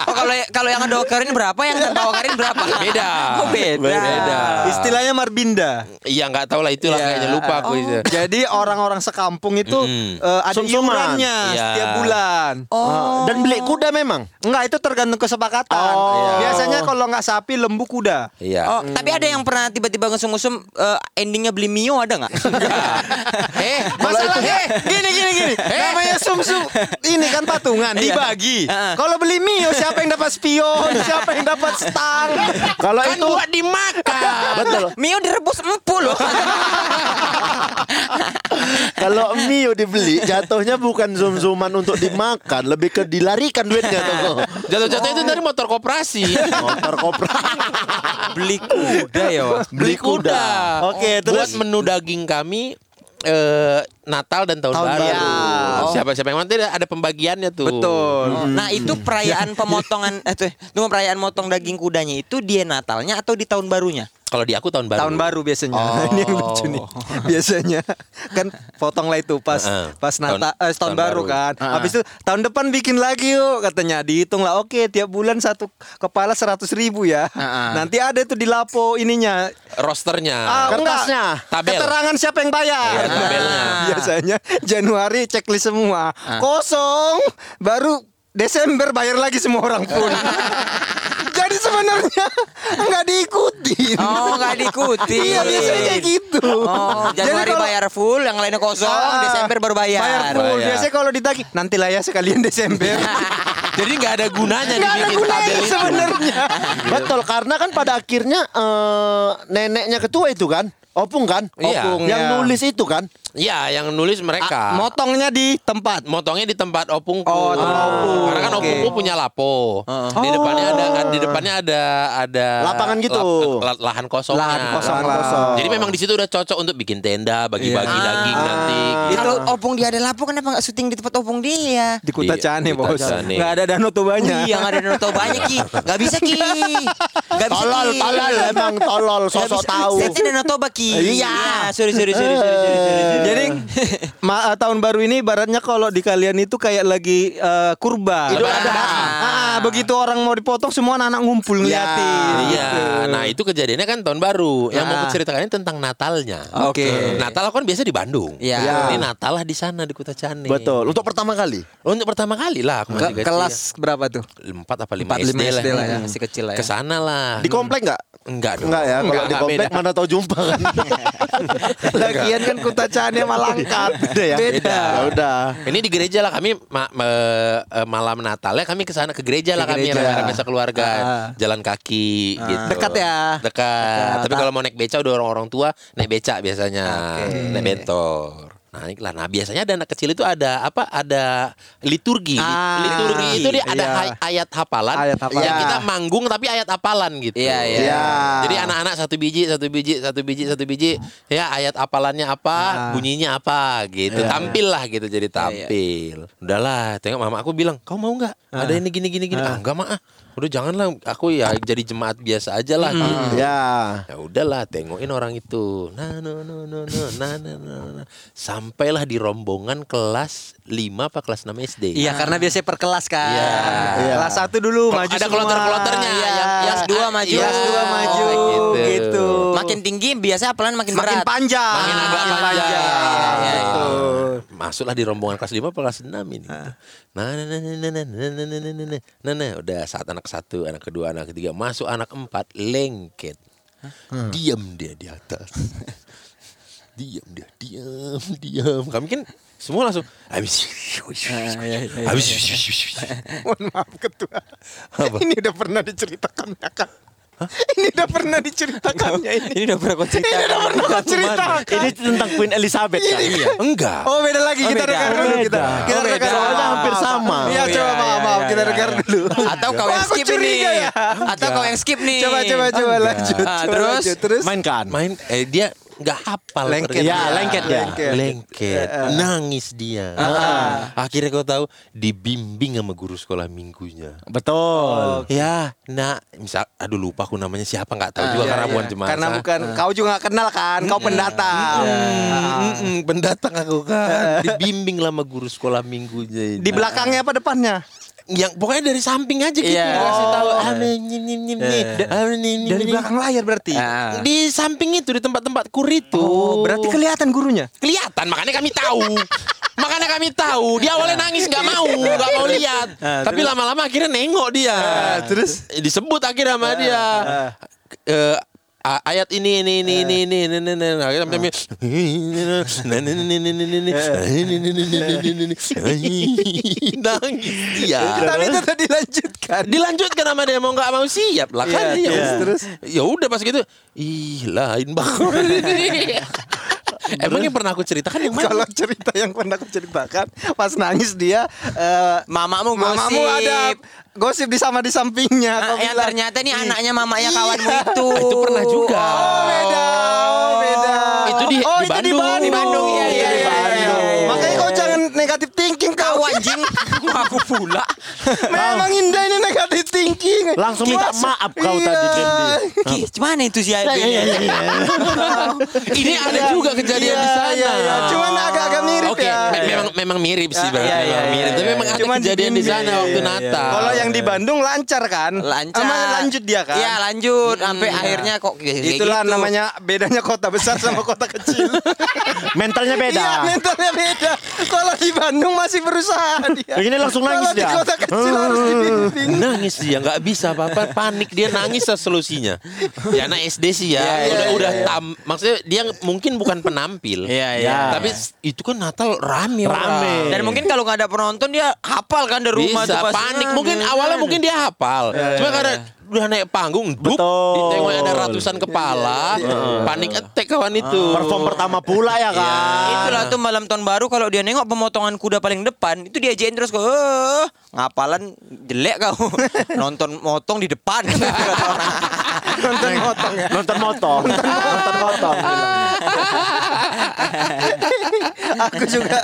Oh, kalau kalau yang ada okarin berapa, yang tanpa okarin berapa? Beda. Oh, beda. Beda. Istilahnya Marbinda. Iya nggak tahu lah itulah Iya. kayaknya lupa aku itu. Jadi orang-orang sekampung itu Mm-mm. eh, ada Sum-suman. iurannya Iya. setiap bulan. Oh. Dan beli kuda memang. Enggak, itu tergantung kesepakatan. Oh. Biasanya kalau nggak sapi, lembu kuda. Iya. Oh, tapi ada yang pernah tiba-tiba ngesum-ngesum eh, endingnya beli Mio ada nggak? eh, Masalahnya gini gini gini. Namanya sum-sum ini kan patungan Iya. dibagi. Kalau beli Mio siapa yang dapat spion, siapa yang dapat stang. Kalau kan itu buat dimakan. betul. Mio direbus empul loh. Kalau Mio dibeli jatuhnya bukan zoom-zooman untuk dimakan, lebih ke dilarikan duitnya tuh. Jatuh-jatuh itu dari motor koperasi. Motor kopra. beli kuda ya. Beli kuda. Oke, terus? buat menu daging kami eh Natal dan tahun, Tahun baru. baru. Oh. Siapa-siapa yang nanti ada pembagiannya tuh. Betul. Nah itu perayaan pemotongan eh tuh, tunggu perayaan motong daging kudanya itu dia Natalnya atau di tahun barunya? Kalau di aku tahun baru. Tahun baru biasanya. Oh. Ini yang lucu nih. Biasanya kan potong lah itu pas Heeh. pas Tahun- Natal eh, tahun, tahun baru, baru. kan. Habis itu tahun depan bikin lagi yuk katanya. Dihitung lah oke tiap bulan satu kepala seratus ribu ya. Heeh. Nanti ada tuh di lapo ininya. Rosternya. Ah, Kertasnya. Tabel. Keterangan siapa yang bayar. Iya, tabelnya. Biasanya Januari checklist semua. Ah. Kosong. Baru Desember bayar lagi semua orang pun. Jadi sebenarnya nggak diikuti. Oh nggak diikuti. Iya biasanya kayak gitu. Oh, Januari kalau- bayar full, yang lainnya kosong, Ah, Desember baru bayar. Bayar full. Bayar. Biasanya kalau ditagih nanti lah ya sekalian Desember. Jadi nggak ada gunanya Nggak ada gunanya sebenarnya. Betul, karena kan pada akhirnya eh, neneknya ketua itu kan, opung kan, Iya. opung yang Iya. nulis itu kan. Iya, yang nulis mereka. Ah, Motongnya di tempat. Motongnya di tempat opungku. Oh, tempat opung. Karena kan Oke. opungku punya lapo. Di depannya ada di depannya ada ada Lapangan gitu. la- lahan kosongnya. Lahan kosong lah. kosong. Jadi memang di situ udah cocok untuk bikin tenda, bagi-bagi Iya. daging nanti. Kalau opung dia ada lapo kenapa nggak syuting di tempat opung dia? Di Kuta Iya, Cane, Bos. Nggak ada danau Tobanya. Iya nggak ada danau banyak ki, nggak bisa ki, nggak bisa Tolol, ki. tolol, emang tolol, sosok tahu. Saya tidak Toba ki. Iya. sorry sorry sorry sorry sorry. Jadi ma- eh, tahun baru ini ibaratnya kalau di kalian itu kayak lagi eh, kurban. Idul Adha. Ah, begitu orang mau dipotong semua anak-anak ngumpul ngeliatin. Iya, nah itu kejadiannya kan tahun baru. Yang mau Ah. aku ceritakan ini tentang Natalnya. Oke. Natal aku kan biasa di Bandung. Iya. Iya. Ini Natal lah di sana di Kuta Cane. Betul, untuk pertama kali. Untuk pertama kali lah aku masih Ke- kecil. kelas berapa tuh? empat apa lima Empat, lima SD, SD lah ya. Masih kecil lah ya. Ke sana lah. Di komplek nggak? Enggak dong. Enggak ya, kalau di komplek mana tahu jumpa kan. Lagian kan Kuta Cane sama Langkat. Beda ya? Beda. Ya udah. Ini di gereja lah kami ma- me- eh, malam Natalnya kami ke sana ke gereja lah Ke kami rame-rame sekeluarga Ah. jalan kaki gitu. Dekat ya? Dekat. Tapi kalau mau naik beca udah orang-orang tua naik beca biasanya. Naik bentor. Naik lah. Nah biasanya ada anak kecil itu ada apa? Ada liturgi. Ah, liturgi itu dia ada iya. ayat hafalan. Ayat hafalan. Yang Iya. kita manggung tapi ayat hafalan gitu. Iya, iya. Iya. Jadi anak-anak satu biji, satu biji, satu biji, satu biji. Ya ayat apalannya apa, Ah. bunyinya apa gitu. Tampil lah gitu jadi tampil. Udahlah, tengok mama aku bilang, "Kau mau nggak? Ada ini gini gini gini." Ah, enggak, Mak. Ah. Udah janganlah aku ya jadi jemaat biasa aja lah Hmm. gitu. Ya. Ya udahlah tengokin orang itu. Nah, no, no, no, no, nah, nah, nah, nah. Sampailah di rombongan kelas 5 apa kelas 6 SD. Iya karena biasanya per kelas kan. Iya. Iya. Kelas satu dulu Kok maju ada semua. kloter-kloternya Iya. yang Kelas dua maju. iya, Kelas dua maju gitu. gitu. Makin tinggi biasanya pelan makin, makin berat. panjang. Makin agak panjang. Iya, iya. Betul. Masuklah di rombongan kelas 5 apa kelas 6 ini. Nah, nah, nah, nah, nah, nah, nah, nah, nah, nah, nah, nah, nah, nah, udah saat anak satu, anak kedua, anak ketiga, masuk anak empat, lengket. Diam dia di atas. diam dia, diam, diam. Kami kan semua langsung habis. Habis. Mohon maaf ketua. Ini udah pernah diceritakan ya kan? Ini udah pernah diceritakannya ini. Ini udah pernah kau ceritakan. Ini udah pernah kau ceritakan. Ini tentang Queen Elizabeth kan? Iya, enggak. Oh beda lagi kita beda. dengar dulu kita. Kita Oh, dengar Soalnya hampir sama. Iya Oh, coba iya, maaf iya, maaf iya, kita iya. dengar dulu. Atau kau yang skip ini. ya. Atau kau yang skip nih. Coba coba coba lanjut. Ah, lanjut. terus Mainkan. Main eh dia nggak hafal Lengket. Ya, lengket ya. Lengket. lengket nangis dia akhirnya kau tahu dibimbing sama guru sekolah minggunya Betul. ya nak misal aduh lupa aku namanya siapa nggak tahu juga Iya, karena iya. bukan jemaah Karena bukan kau juga gak kenal kan, kau pendatang. Pendatang aku kan dibimbing sama guru sekolah minggunya ini. Di belakangnya apa depannya? Yang pokoknya dari samping aja gitu. Iya. kasih tahu Oh. ah, nyim, nyim, nyim. Ah, nyim, Dari belakang layar berarti. Ah. di samping itu di tempat-tempat kur itu. Oh, berarti kelihatan gurunya. kelihatan makanya kami tahu. Makanya kami tahu. Dia awalnya nangis nggak mau nggak mau lihat. Tapi lama-lama akhirnya nengok dia. Terus? Disebut akhirnya sama dia. Eh, a- ayat ini ini ini ini ini ini ini ini akhirnya sampai nangis dia Tapi itu tadi dilanjutkan. dilanjutkan sama dia mau nggak mau siap lah kan Iya, ya terus, terus. ya udah pas gitu ih lain banget emang yang pernah aku ceritakan yang mana Kalau cerita yang pernah aku ceritakan, pas nangis dia eh, Mamamu gosip. mamamu ada gosip di sama di sampingnya. Ah, Kau yang bilang, ternyata nih anaknya mamanya kawanmu itu. Ah, itu pernah juga Oh beda, oh beda. Itu di- oh, di itu di Bandung. Bandung. Di Bandung, iya, iya, iya, Bandung. iya, iya. Makanya kau jangan negatif thinking kau. Kau anjing. Aku pula. Memang indah ini negatif thinking. Langsung minta maaf kau Iya. tadi. Ki, Gimana itu si Alvin? ini ada juga kejadian Iya, di sana iya, iya. Cuman agak-agak mirip Oke, ya. me- memang memang mirip sih, Iya, Bang. iya, iya, mirip. iya, Tapi iya. memang ada kejadian di sana waktu Natal. Kalau yang di Bandung lancar kan? Lancar. Emang lanjut dia kan? Iya lanjut. Sampai akhirnya kok kayak Itulah gitu. namanya bedanya kota besar sama kota kecil. Mentalnya beda. Iya mentalnya beda. Kalau di Bandung masih berusaha dia. Ini langsung nangis dia. kota kecil harus dibimbing. nangis dia nggak bisa apa-apa panik dia nangis solusinya ya anak SD sih ya Iya, iya, udah iya, udah iya. tam maksudnya dia mungkin bukan penampil Iya, iya. tapi itu kan Natal rame Rame. orang. Dan mungkin kalau nggak ada penonton dia hafal kan dari rumah bisa tuh pasti. panik mungkin awalnya mungkin dia hafal cuma karena udah naik panggung dup Betul. ditengok ada ratusan kepala panik attack kawan itu Perform pertama pula ya kan. Itulah tuh malam tahun baru kalau dia nengok pemotongan kuda paling depan itu dia ajain terus kok eh, ngapalan jelek kau nonton motong di depan Nonton motong ya. Nonton motong. Nonton motong. Aku juga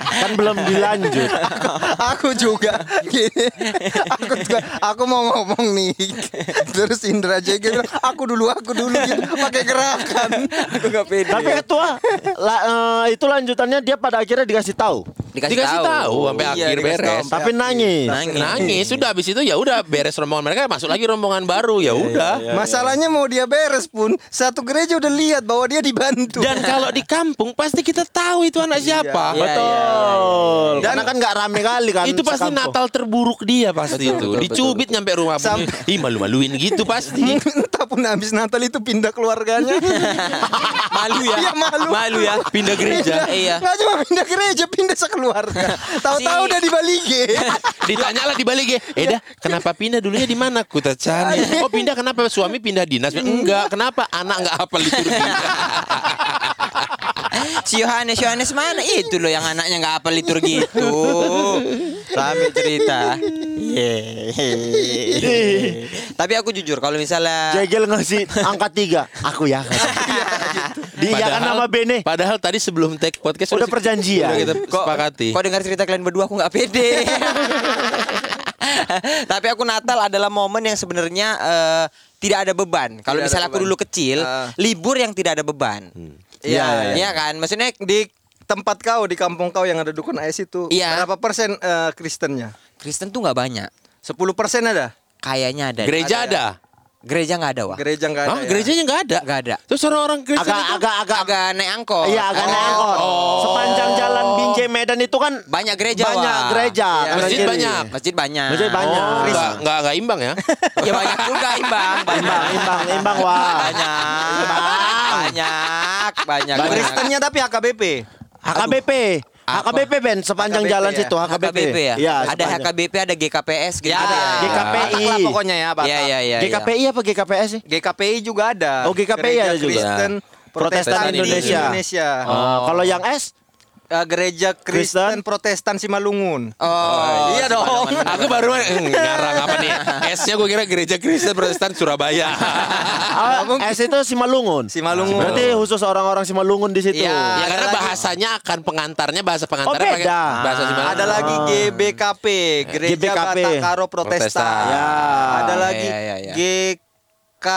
Kan belum dilanjut. aku juga gini. Aku juga aku mau ngomong nih. Terus Indra JG bilang aku dulu aku dulu gitu pakai gerakan. Aku gak pede. Tapi ketua la- eh, itu lanjutannya dia pada akhirnya dikasih tahu. Dikasih tahu sampai Iya, akhir dikasih beres tahu. Tapi nangis. Nangis. nangis sudah habis itu ya udah beres rombongan mereka masuk lagi rombongan baru ya udah Masalahnya mau dia beres pun satu gereja udah lihat bahwa dia dibantu. dan kalau di kampung pasti kita tahu itu anak siapa Iya, Betul. Dan- Karena kan nggak rame kali kan. itu pasti sekampung. Natal terburuk dia pasti itu dicubit nyampe rumah Sam- ih malu-maluin gitu pasti Entah pun habis Natal itu pindah keluarganya. malu ya Iya, malu. malu ya pindah gereja iya Nggak cuma pindah gereja, pindah sekeluarga. Tahu-tahu Si- udah di Balige. ditanya lah di balik eh dah kenapa pindah? Dulunya di mana? Kuta cari. Oh pindah kenapa? Suami pindah dinas. Enggak kenapa? Anak enggak hafal liturgi si Yohanes Yohanes mana itu loh yang anaknya nggak hafal liturgi itu sambil cerita tapi aku jujur kalau misalnya Jegel ngasih angka tiga. Aku ya. Dia kan nama Bene. padahal tadi sebelum take podcast Udah perjanjian. udah kita kok sepakati kok dengar cerita kalian berdua aku nggak pede Tapi aku Natal adalah momen yang sebenarnya eh, tidak ada beban. Kalau misalnya aku beban. dulu kecil, Ah. libur yang tidak ada beban. Iya, iya. Iya kan? Maksudnya Di tempat kau di kampung kau yang ada dukun AS itu Iya. berapa persen eh, Kristennya? Kristen tuh nggak banyak. 10 persen ada? Kayaknya ada. Gereja ada. Gereja nggak ada wah. Gereja nggak ada. Hah? ya? Gerejanya nggak ada. Nggak ada. Terus orang-orang Kristen Agak itu agak agak Agak naik angkot. Iya agak naik angkot. Sepanjang jalan Binjai Medan itu kan Banyak gereja. banyak gereja. Kanan masjid kiri. banyak. Masjid banyak. Masjid banyak. Oh, nggak nggak nggak imbang ya. Ya banyak juga imbang. Banyak. Imbang, imbang, imbang wah. Banyak. Banyak. Banyak. Kristennya tapi HKBP. HKBP. Apa? HKBP Ben sepanjang HKBP jalan ya. situ HKBP. HKBP ya? Iya, ada sepanjang. HKBP, ada GKPS gitu. Ya, Ada ya? GKPI. Lah pokoknya ya, Batak. Iya, iya, iya. GKPI apa GKPS sih? GKPI juga ada. Oh, GKPI Gereja ada juga. Kristen Protestan Protestan Indonesia. Indonesia. Oh, kalau yang S Eh, gereja Kristen Kristen Protestan Simalungun. Oh, iya dong. Aku baru eh, ngarang apa nih? S-nya gue kira Gereja Kristen Protestan Surabaya. Ah, S itu Simalungun. Simalungun. Berarti khusus orang-orang Simalungun di situ. Iya. ya karena lagi. bahasanya akan pengantarnya bahasa pengantarnya Oh, pakai beda. bahasa Simalungun. Ada lagi GBKP, Gereja GBKP. Batakaro Protestan. Protestan. Ya. Ada lagi ya, ya, ya. GK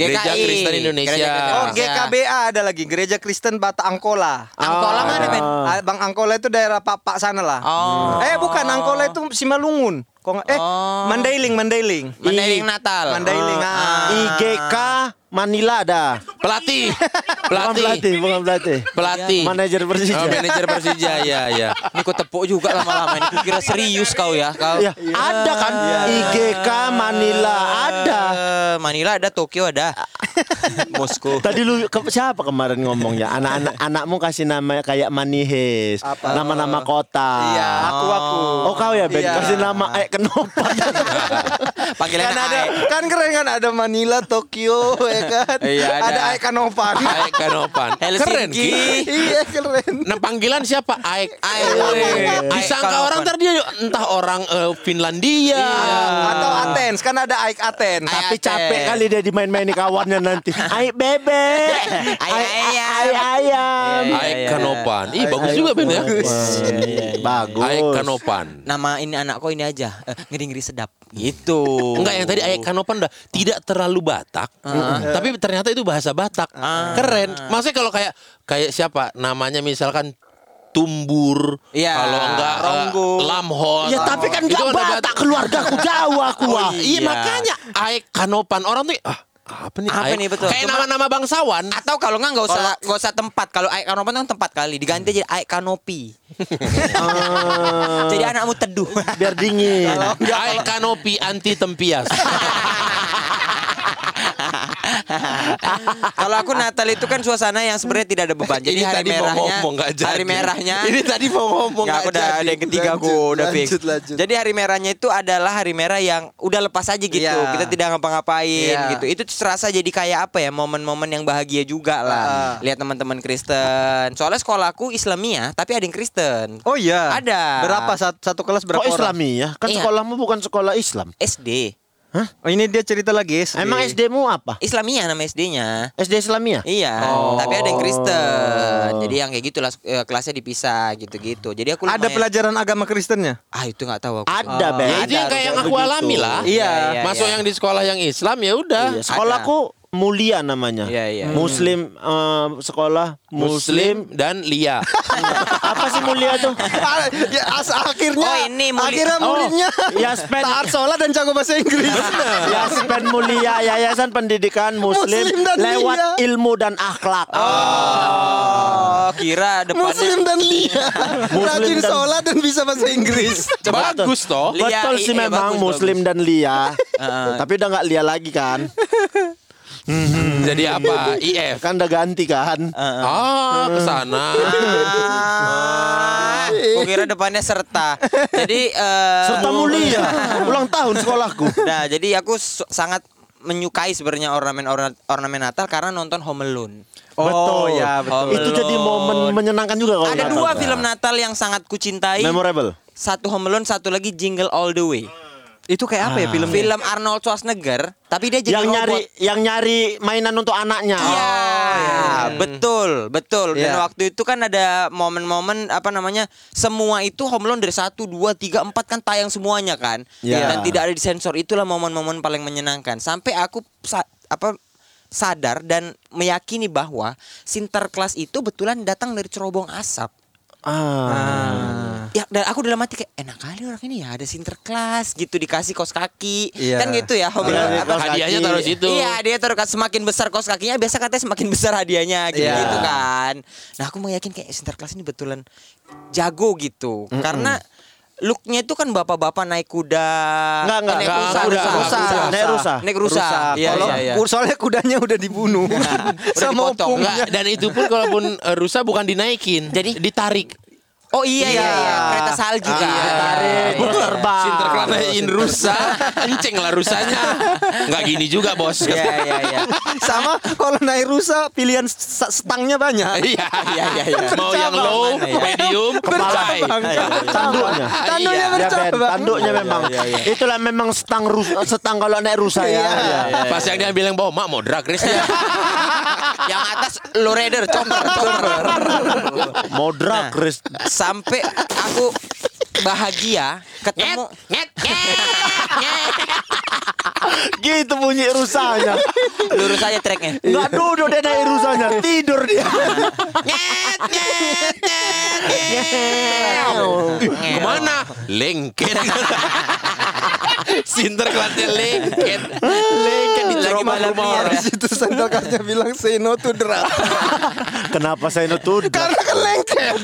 I Gereja GKI. Kristen Indonesia. Gereja Kristen Oh, Indonesia. GKBA ada lagi, Gereja Kristen Bata Angkola. Angkola mana, Ben? Ah, Bang Angkola itu daerah Pak-Pak sana lah. Oh. Eh, bukan Angkola itu Simalungun. Kok eh, Oh. Mandailing, Mandailing. Mandailing Natal. Mandailing. ah. IGK Manila ada. Pelatih. Pelatih. pelatih, bukan pelatih. Pelatih. Manajer Persija. Oh, manajer Persija ya ya. Ini kok tepuk juga lama-lama ini. Kukira serius kau ya. Kau. Ya, ada kan IGK Manila ada. Manila ada, Tokyo ada. Moskow. Tadi lu ke- siapa kemarin ngomongnya? Anak-anak anakmu kasih nama kayak Manihes, nama-nama kota. Iya, aku aku. Oh kau ya Ben Iya. kasih nama eh Kenopan. Panggilan Kan ada kan keren kan ada Manila, Tokyo ya kan. Iya, ada. ada Aek Kanopan. Aek Kanopan. Keren. Ki. iya, keren. Nah panggilan siapa? Aek. Aek. Aek. Aek Disangka Kanopan. orang ntar dia entah orang eh, Finlandia. Atau Athens, kan ada Aek Athens. Tapi Aek. capek kali dia dimain-maini kawannya nanti. Aik bebek. Aik ayam. Aik ayam. Iya, Aek iya. Kanopan. Ih bagus juga Ben ya. Bagus. Aek Kanopan. Nama ini anak kau ini aja. Eh, ngeri-ngeri sedap. Gitu. Enggak yang tadi Aek Kanopan udah tidak terlalu Batak, tapi ternyata itu bahasa Batak. Keren. Maksudnya kalau kayak kayak siapa namanya misalkan Tumbur, Iya. kalau enggak eh, Ronggo. Lamhot. Ya tapi kan Itu gak ada Batak keluargaku Jawa aku. Oh, ah. iya. makanya Aek Kanopan orang tuh ah apa nih? Apa Aek- nih, betul. Kayak nama-nama bangsawan. Atau kalau nggak nggak usah nggak usah tempat. Kalau aik kanopi kan tempat kali. Diganti jadi aik kanopi. Ah, Jadi anakmu teduh. biar dingin. Aek Kanopi anti tempias. Kalau aku Natal itu kan suasana yang sebenarnya tidak ada beban. Jadi Ini hari tadi mau merahnya, ngomong, nggak jadi. hari merahnya. Ini tadi mau ngomong, Nggak, nggak aku udah jadi. ada yang ketiga aku Lanjut, udah fix. lanjut, lanjut. Jadi hari merahnya itu adalah hari merah yang udah lepas aja gitu. Iya. Kita tidak ngapa-ngapain Iya. gitu. Itu serasa jadi kayak apa ya momen-momen yang bahagia juga lah. Ah. Lihat teman-teman Kristen. Soalnya sekolahku Islamiyah tapi ada yang Kristen. Oh iya. Ada. Berapa satu, satu kelas berapa Kok orang? Islami ya? Kan Iya. sekolahmu bukan sekolah Islam. SD. Oh, ini dia cerita lagi SD. Emang SD-mu apa? Islamiyah nama SD-nya. SD Islamiyah? Iya, Oh. tapi ada yang Kristen. Jadi yang kayak gitulah eh, kelasnya dipisah gitu-gitu. Jadi aku Ada pelajaran agama Kristennya? Ah, itu nggak tahu aku. Ada, Ben. Ya itu yang kayak yang aku Begitu. alami lah. Iya. Iya, Masuk iya. yang di sekolah yang Islam ya udah. Iya, sekolahku mulia namanya. Iya, iya. Muslim eh, sekolah Muslim. Muslim dan Lia. Apa sih mulia tuh? ya, as- akhirnya Oh, ini muli- akhirnya Oh, muridnya ya, spend- taat sholat dan jago bahasa Inggris. Yaspen Mulia Yayasan Pendidikan Muslim, Muslim dan lewat Lia. ilmu dan akhlak. Oh, kira depannya Muslim dan Lia. Muslim Rajin dan- sholat dan bisa bahasa Inggris. Bagus toh. Lia, Betul sih iya, memang bagus, Muslim dan Lia. Heeh. Tapi udah nggak Lia lagi kan? Jadi apa? IF. Kan udah ganti kan? Ah, ke sana. Ah, kira depannya serta. Jadi eh, Serta mulia. Ulang tahun sekolahku. Nah, jadi aku su- sangat menyukai sebenarnya ornamen orna- ornamen Natal karena nonton Home Alone. Oh, ya betul. Itu jadi momen menyenangkan juga kalau Ada Natal. dua film Natal yang sangat kucintai. memorable. Satu Home Alone, satu lagi Jingle All the Way. Itu kayak apa ya filmnya? Film Arnold Schwarzenegger, tapi dia jadi Yang robot. nyari yang nyari mainan untuk anaknya. Iya. Ya, betul, betul. Dan Iya. waktu itu kan ada momen-momen apa namanya? Semua itu home loan dari 1 2 3 4 kan tayang semuanya kan. Iya. Dan tidak ada disensor. Itulah momen-momen paling menyenangkan. Sampai aku sa- apa sadar dan meyakini bahwa Sinterklas itu betulan datang dari cerobong asap. Ah. Ya, dan aku dalam hati kayak enak kali orang ini ya ada Sinterklas gitu dikasih kos kaki. Iya. Kan gitu ya apa, kos Hadiahnya taruh situ. Iya dia taruh semakin besar kos kakinya biasa katanya semakin besar hadiahnya gitu, Iya. gitu kan. Nah aku meyakin kayak Sinterklas ini betulan jago gitu karena looknya itu kan bapak-bapak naik kuda. Enggak, enggak, naik enggak, rusa, kuda, rusa, rusa, rusa, naik rusa. naik rusa. Iya, Kalau iya, iya. soalnya kudanya udah dibunuh sama dipotong. opungnya. Enggak, dan itu pun kalaupun eh, rusa bukan dinaikin, Jadi? ditarik. Oh iya iya, iya. kereta salju kan. Tarik, Iya. terbang. Sinterklas naikin rusa, enceng lah rusanya. Enggak gini juga, Bos. Iya iya iya. sama kalau naik rusa pilihan s- stangnya banyak. Iya, Iya iya iya. Mau yang low, medium, high. Tanduknya. Tanduknya Iya. Ya Ben, bercabang. tanduknya memang. Itulah memang stang rusa, stang kalau naik rusa ya. Iya. Pas yang dia bilang bawa mak mau drag race. Yang atas low rider chopper chopper. Mau drag race. Sampai aku bahagia ketemu Gitu bunyi rusanya. lurus aja treknya. Enggak duduk dia naik rusanya, tidur dia. Ke mana? Lengket. Sinterklasnya lengket. Lengket di Lagi rumah orang. Di situ Sinterklasnya bilang say no to drug. Kenapa saya nutup? Karena kan lengket.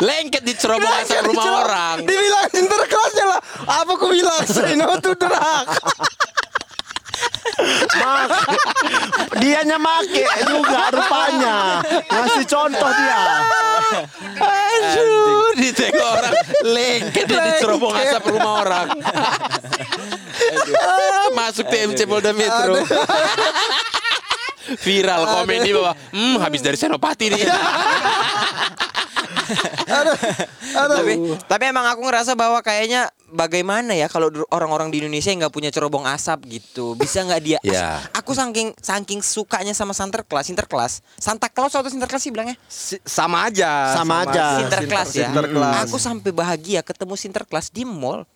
Lengket di cerobong asal rumah Dicerob- orang. Dibilang Sinterklasnya lah. Apa aku bilang say no to drug. Mak, dianya make juga rupanya. Ngasih contoh dia. Aduh, ditengok orang lengket di cerobong asap rumah orang. Masuk TMC Polda Metro. Viral komen di bawah. Hmm, habis dari Senopati nih. tapi tapi emang aku ngerasa bahwa kayaknya bagaimana ya kalau orang-orang di Indonesia yang nggak punya cerobong asap gitu. Bisa nggak dia? Ya. aku saking saking sukanya sama Sinterklas Sinterklas Santa Claus atau Sinterklas sih bilangnya? Si- sama aja. Sama aja. Sinterklas ya. Sinterklas. aku sampai bahagia ketemu Sinterklas di mall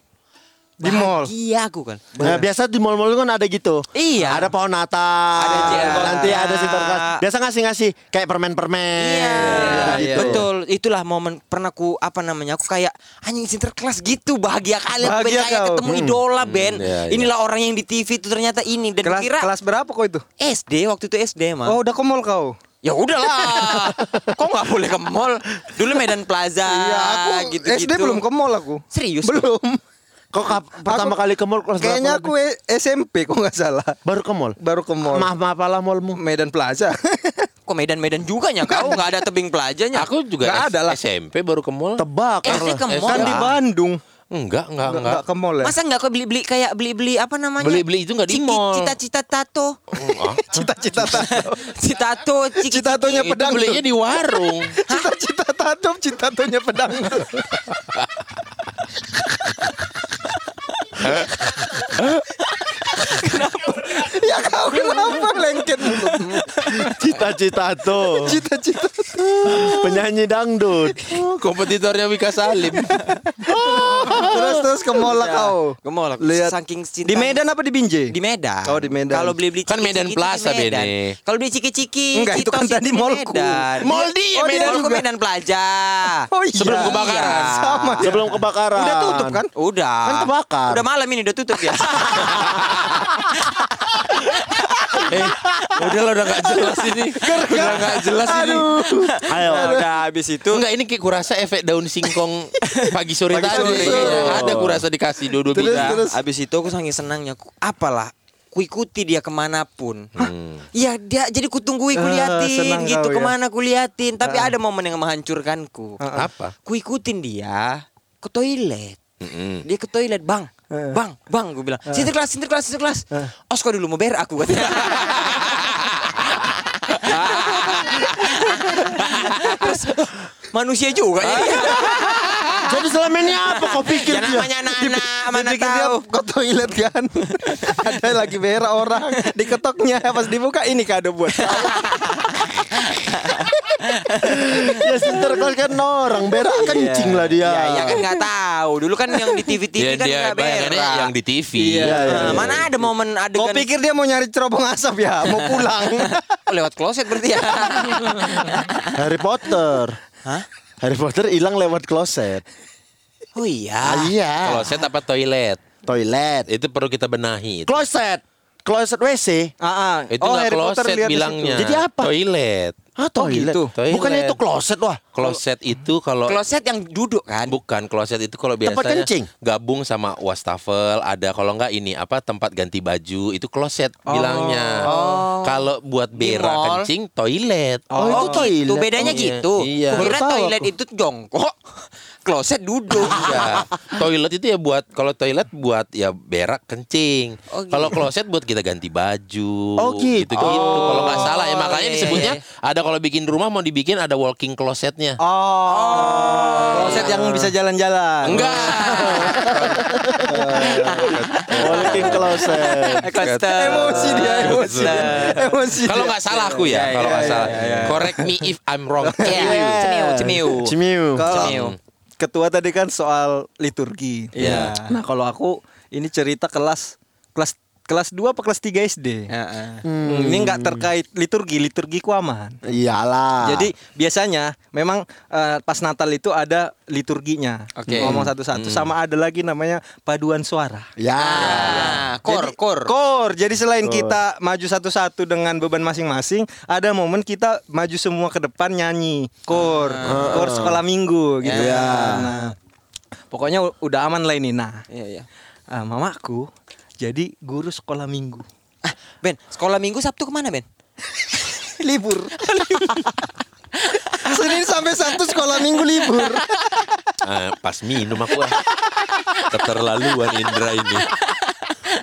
Di mall. Bahagia aku kan. Nah, biasa di mall-mall kan ada gitu. Iya. Ada pohon Natal. Ada jenggot. Nanti ada Iya. Sinterklas. Biasa ngasih-ngasih kayak permen-permen. Iya, iya. betul. Itulah momen pernah ku apa namanya? Aku kayak anjing Sinterklas gitu, bahagia kali aku Ben, Bahagia kayak kau. ketemu idola Ben. iya, iya. Inilah orang yang di TV itu ternyata ini dan Kelas, kira kelas berapa kau itu? SD waktu itu SD mah. Oh udah ke mall kau? Ya udahlah. Kok nggak boleh ke mall? Dulu Medan Plaza. Iya aku gitu, SD belum ke mall aku. Serius? Belum. Kok kap- pertama Aku- kali ke mall kelas Kayaknya berapa? aku e- SMP kok nggak salah. baru ke mall. Baru ke mall. Maaf maaf apalah mallmu. Medan Plaza. Kok Medan-Medan juga nya kau nggak ada tebing plazanya. Aku juga Nggak S- ada lah. SMP baru ke mall. Tebak. SD ke mall. kan di Bandung. Enggak, enggak, Nggak, enggak. nggak ke mall ya. Masa nggak kau beli-beli kayak beli-beli apa namanya? Beli-beli itu nggak di mall. Cita-cita tato. Ah, Cita-cita tato. Citato, Citatonya itu pedang. belinya di warung. Cita-cita tato, citatonya pedang. Kenapa? Ya kau kenapa lengket? Cita-cita tuh. Cita-cita. Penyanyi dangdut. Kompetitornya Wika Salim. Terus terus ke mall lah kau. Ke mall. Lihat. Saking cinta. Di Medan apa di Binjai? Di Medan. Oh, di Medan. Kalau beli-beli Kan Medan Plaza, di Medan. Bene. Kalau beli ciki-ciki Enggak, itu kan tadi di mallku. Mall dia, oh, Medan juga. Medan Plaza. Oh iya. Sebelum kebakaran. Sama. ya. Sebelum kebakaran. Udah tutup kan? Udah. Kan kebakar. Udah malam ini udah tutup ya. eh, udah lah udah gak jelas ini. Udah gak jelas ini. Ayo. udah habis itu. Enggak ini kayak kurasa efek daun singkong pagi sore Pagi tadi. sore. Iya, Ada kurasa dikasih dua-dua terus. Habis itu aku saking senangnya. Ku- Apalah. Ku ikuti dia ke mana pun. Iya dia jadi kutunggui ku Ah, liatin senang gitu kau ya. ke mana ku liatin. Tapi ada momen yang menghancurkanku. Apa? Ku ikutin dia ke toilet. Mm-mm. Dia ke toilet, bang, bang, bang, gue bilang, sinterklas, sinterklas, sinterklas. Os kau dulu mau berak aku katanya. Terus, manusia juga ya. Jadi selama ini apa kau pikir Ya dia? namanya anak-anak mana Dipikir dia tahu. ke toilet kan Ada lagi berak orang Diketoknya Pas dibuka ini kado buat ya sinter kelas kan orang berak kencing lah dia. Ya, ya kan nggak tahu. Dulu kan yang di TV-TV Dia, kan dia nggak berak. yang di TV. Iya. Nah, mana ada momen Kau adegan pikir dia mau nyari cerobong asap ya Mau pulang lewat kloset berarti ya. Harry Potter. Hah? Harry Potter hilang lewat kloset. Oh iya. Ah, iya. Kloset apa toilet? Toilet. Itu perlu kita benahi. Kloset. Kloset WC. ah, ah. Itu Oh Harry Potter kloset di bilangnya. Jadi apa? Toilet. Ah, toilet. gitu. Toilet. Bukannya itu kloset wah. Kloset itu kalau Kloset yang duduk kan? bukan kloset itu kalau Tempat biasanya kencing? gabung sama wastafel ada kalau enggak ini apa tempat ganti baju itu kloset bilangnya. Kalau buat berak kencing toilet. Oh, itu toilet. Gitu. Bedanya Iya, gitu. iya. Kira toilet aku. itu jongkok. Kloset duduk. Iya. toilet itu ya buat kalau toilet buat ya berak kencing. Oh, gitu. Kalau kloset buat kita ganti baju. Oh, gitu. gitu Kalau nggak salah ya makanya iya, disebutnya iya. ada kalau bikin rumah mau dibikin ada walking closetnya. Oh, kloset yang bisa jalan-jalan. Enggak. Walking closet. Emosi dia, emosi. Emosi. Kalau nggak salah aku ya, kalau nggak salah. Correct me if I'm wrong. Cemiu, cemiu. Cimiu. Kalau Cemiu. Ketua tadi kan soal liturgi. Iya. Nah, kalau aku ini cerita kelas kelas kelas 2 apa kelas 3 SD. Heeh. Hmm, Ini nggak terkait liturgi, liturgi kuaman. Iyalah. Jadi biasanya memang eh, pas Natal itu ada liturginya. Oke. Ngomong satu-satu sama ada lagi namanya paduan suara. ya. Ah, kor, Jadi- kor. Kor. Jadi selain kita maju satu-satu dengan beban masing-masing, ada momen kita maju semua ke depan nyanyi. Kor. Kor sekolah minggu gitu Ya. Nah, pokoknya udah aman lah ini. Nah, Iya, iya. ah, mamaku jadi guru sekolah minggu. Ah, Ben, sekolah Minggu Sabtu ke mana, Ben? libur. Senin sampai Sabtu sekolah minggu libur. Ah, pas minum aku ah. Keterlaluan Indra ini.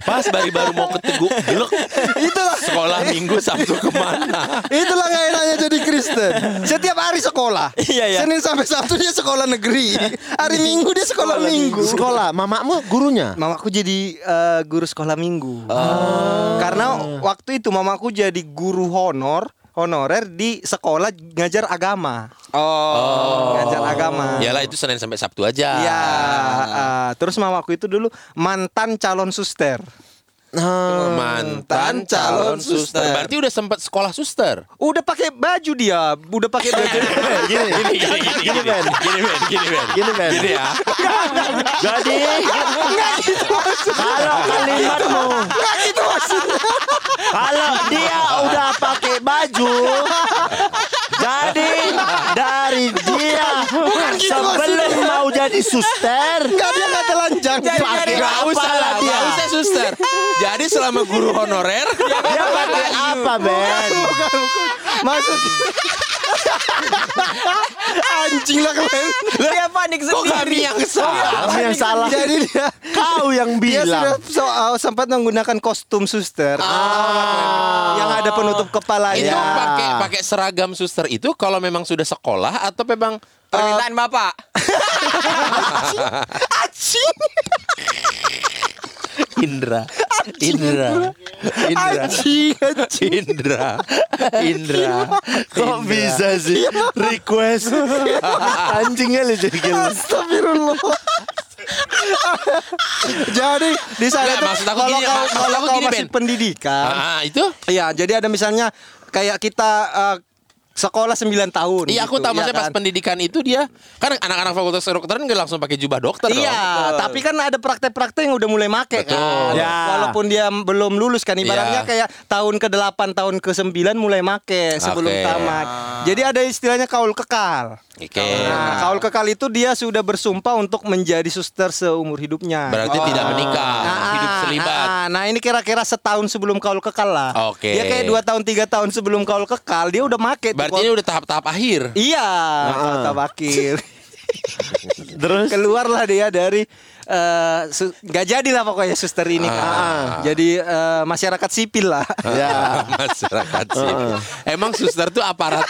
Pas baru-baru mau keteguk gelek. Itulah Sekolah minggu Sabtu ke mana? Itulah nggak enaknya jadi Kristen. Setiap hari sekolah. Iya, iya. Senin sampai Sabtu dia sekolah negeri. Hari Minggu dia sekolah, minggu. Sekolah, mamamu gurunya. Mamaku jadi eh, guru sekolah minggu. Karena waktu itu mamaku jadi guru honor honorer di sekolah ngajar agama. Oh. Ngajar agama. Yalah itu Senin sampai Sabtu aja. Iya. eh, terus mamaku itu dulu mantan calon suster. Mantan calon suster. Berarti udah sempat sekolah suster. Udah pakai baju dia, udah pakai baju. Gini, Gini gini gini gini Ben. Gini Ben, gini Ben. Gini, Ben. Gini ya. Jadi kalau kalimatmu kalau dia udah pakai baju jadi dari dia sebelum mau jadi suster Enggak dia nggak telanjang. pakai Gak apa usah lah dia suster. Jadi selama guru honorer dia pakai apa Ben Masuk. Anjing lah kalian. Dia panik Kok kami yang salah? Kamu yang salah Jadi dia kau yang dia sudah bilang so- uh, sempat menggunakan kostum suster. yang ada penutup kepala Itu Ya. pakai pakai seragam suster itu kalau memang sudah sekolah atau memang Permintaan Bapak. Indra. Indra. Indra. Indra. Indra. kok bisa sih request anjingnya lu jadi gila Astagfirullah. jadi di sana tuh maksud aku kalau gini, kalau aku kau gini, masih Ben. pendidikan, Ah, itu? Iya, jadi ada misalnya kayak kita uh, sekolah 9 tahun. Iya aku gitu, tahu ya maksudnya pas kan? pendidikan itu dia kan anak-anak fakultas kedokteran nggak langsung pakai jubah dokter Iya, dong. tapi kan ada praktek-praktek yang udah mulai make Betul. kan. Ya. Walaupun dia belum lulus kan ibaratnya Iya. kayak tahun ke-8, tahun ke-9 mulai make sebelum Oke. tamat. Jadi ada istilahnya kaul kekal. Oke. Nah, kaul kekal itu dia sudah bersumpah untuk menjadi suster seumur hidupnya. Berarti tidak menikah, Nah, hidup selibat. ah, nah ini kira-kira setahun sebelum kaul kekal lah. Oke. Dia kayak dua tahun tiga tahun sebelum kaul kekal dia udah make. Berarti ini udah tahap-tahap akhir. Iya, tahap akhir. Terus keluarlah dia dari eh, nggak jadilah pokoknya suster ini kan. Jadi eh, masyarakat sipil lah. ya Masyarakat sih. Emang suster tuh aparat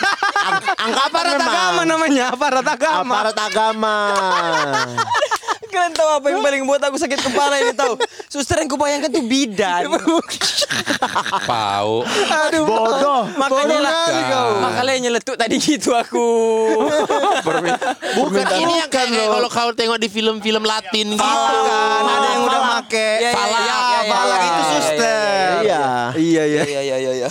angkatan Aparat memang. agama namanya, aparat agama. Aparat agama. Kalian tahu apa yang paling buat aku sakit kepala ini tahu? Suster yang kubayangkan tuh bidan. pau. Aduh, Bodoh. Makanya Bodoh lah. kau. Makanya nyeletuk tadi gitu aku. Bukan ini yang kayak kayak kalau kau tengok di film-film Latin gitu. Kan ada yang udah make Ya, ya, falak, ya, ya, ya, falak ya, itu suster. Iya. Iya, iya. Iya iya iya iya.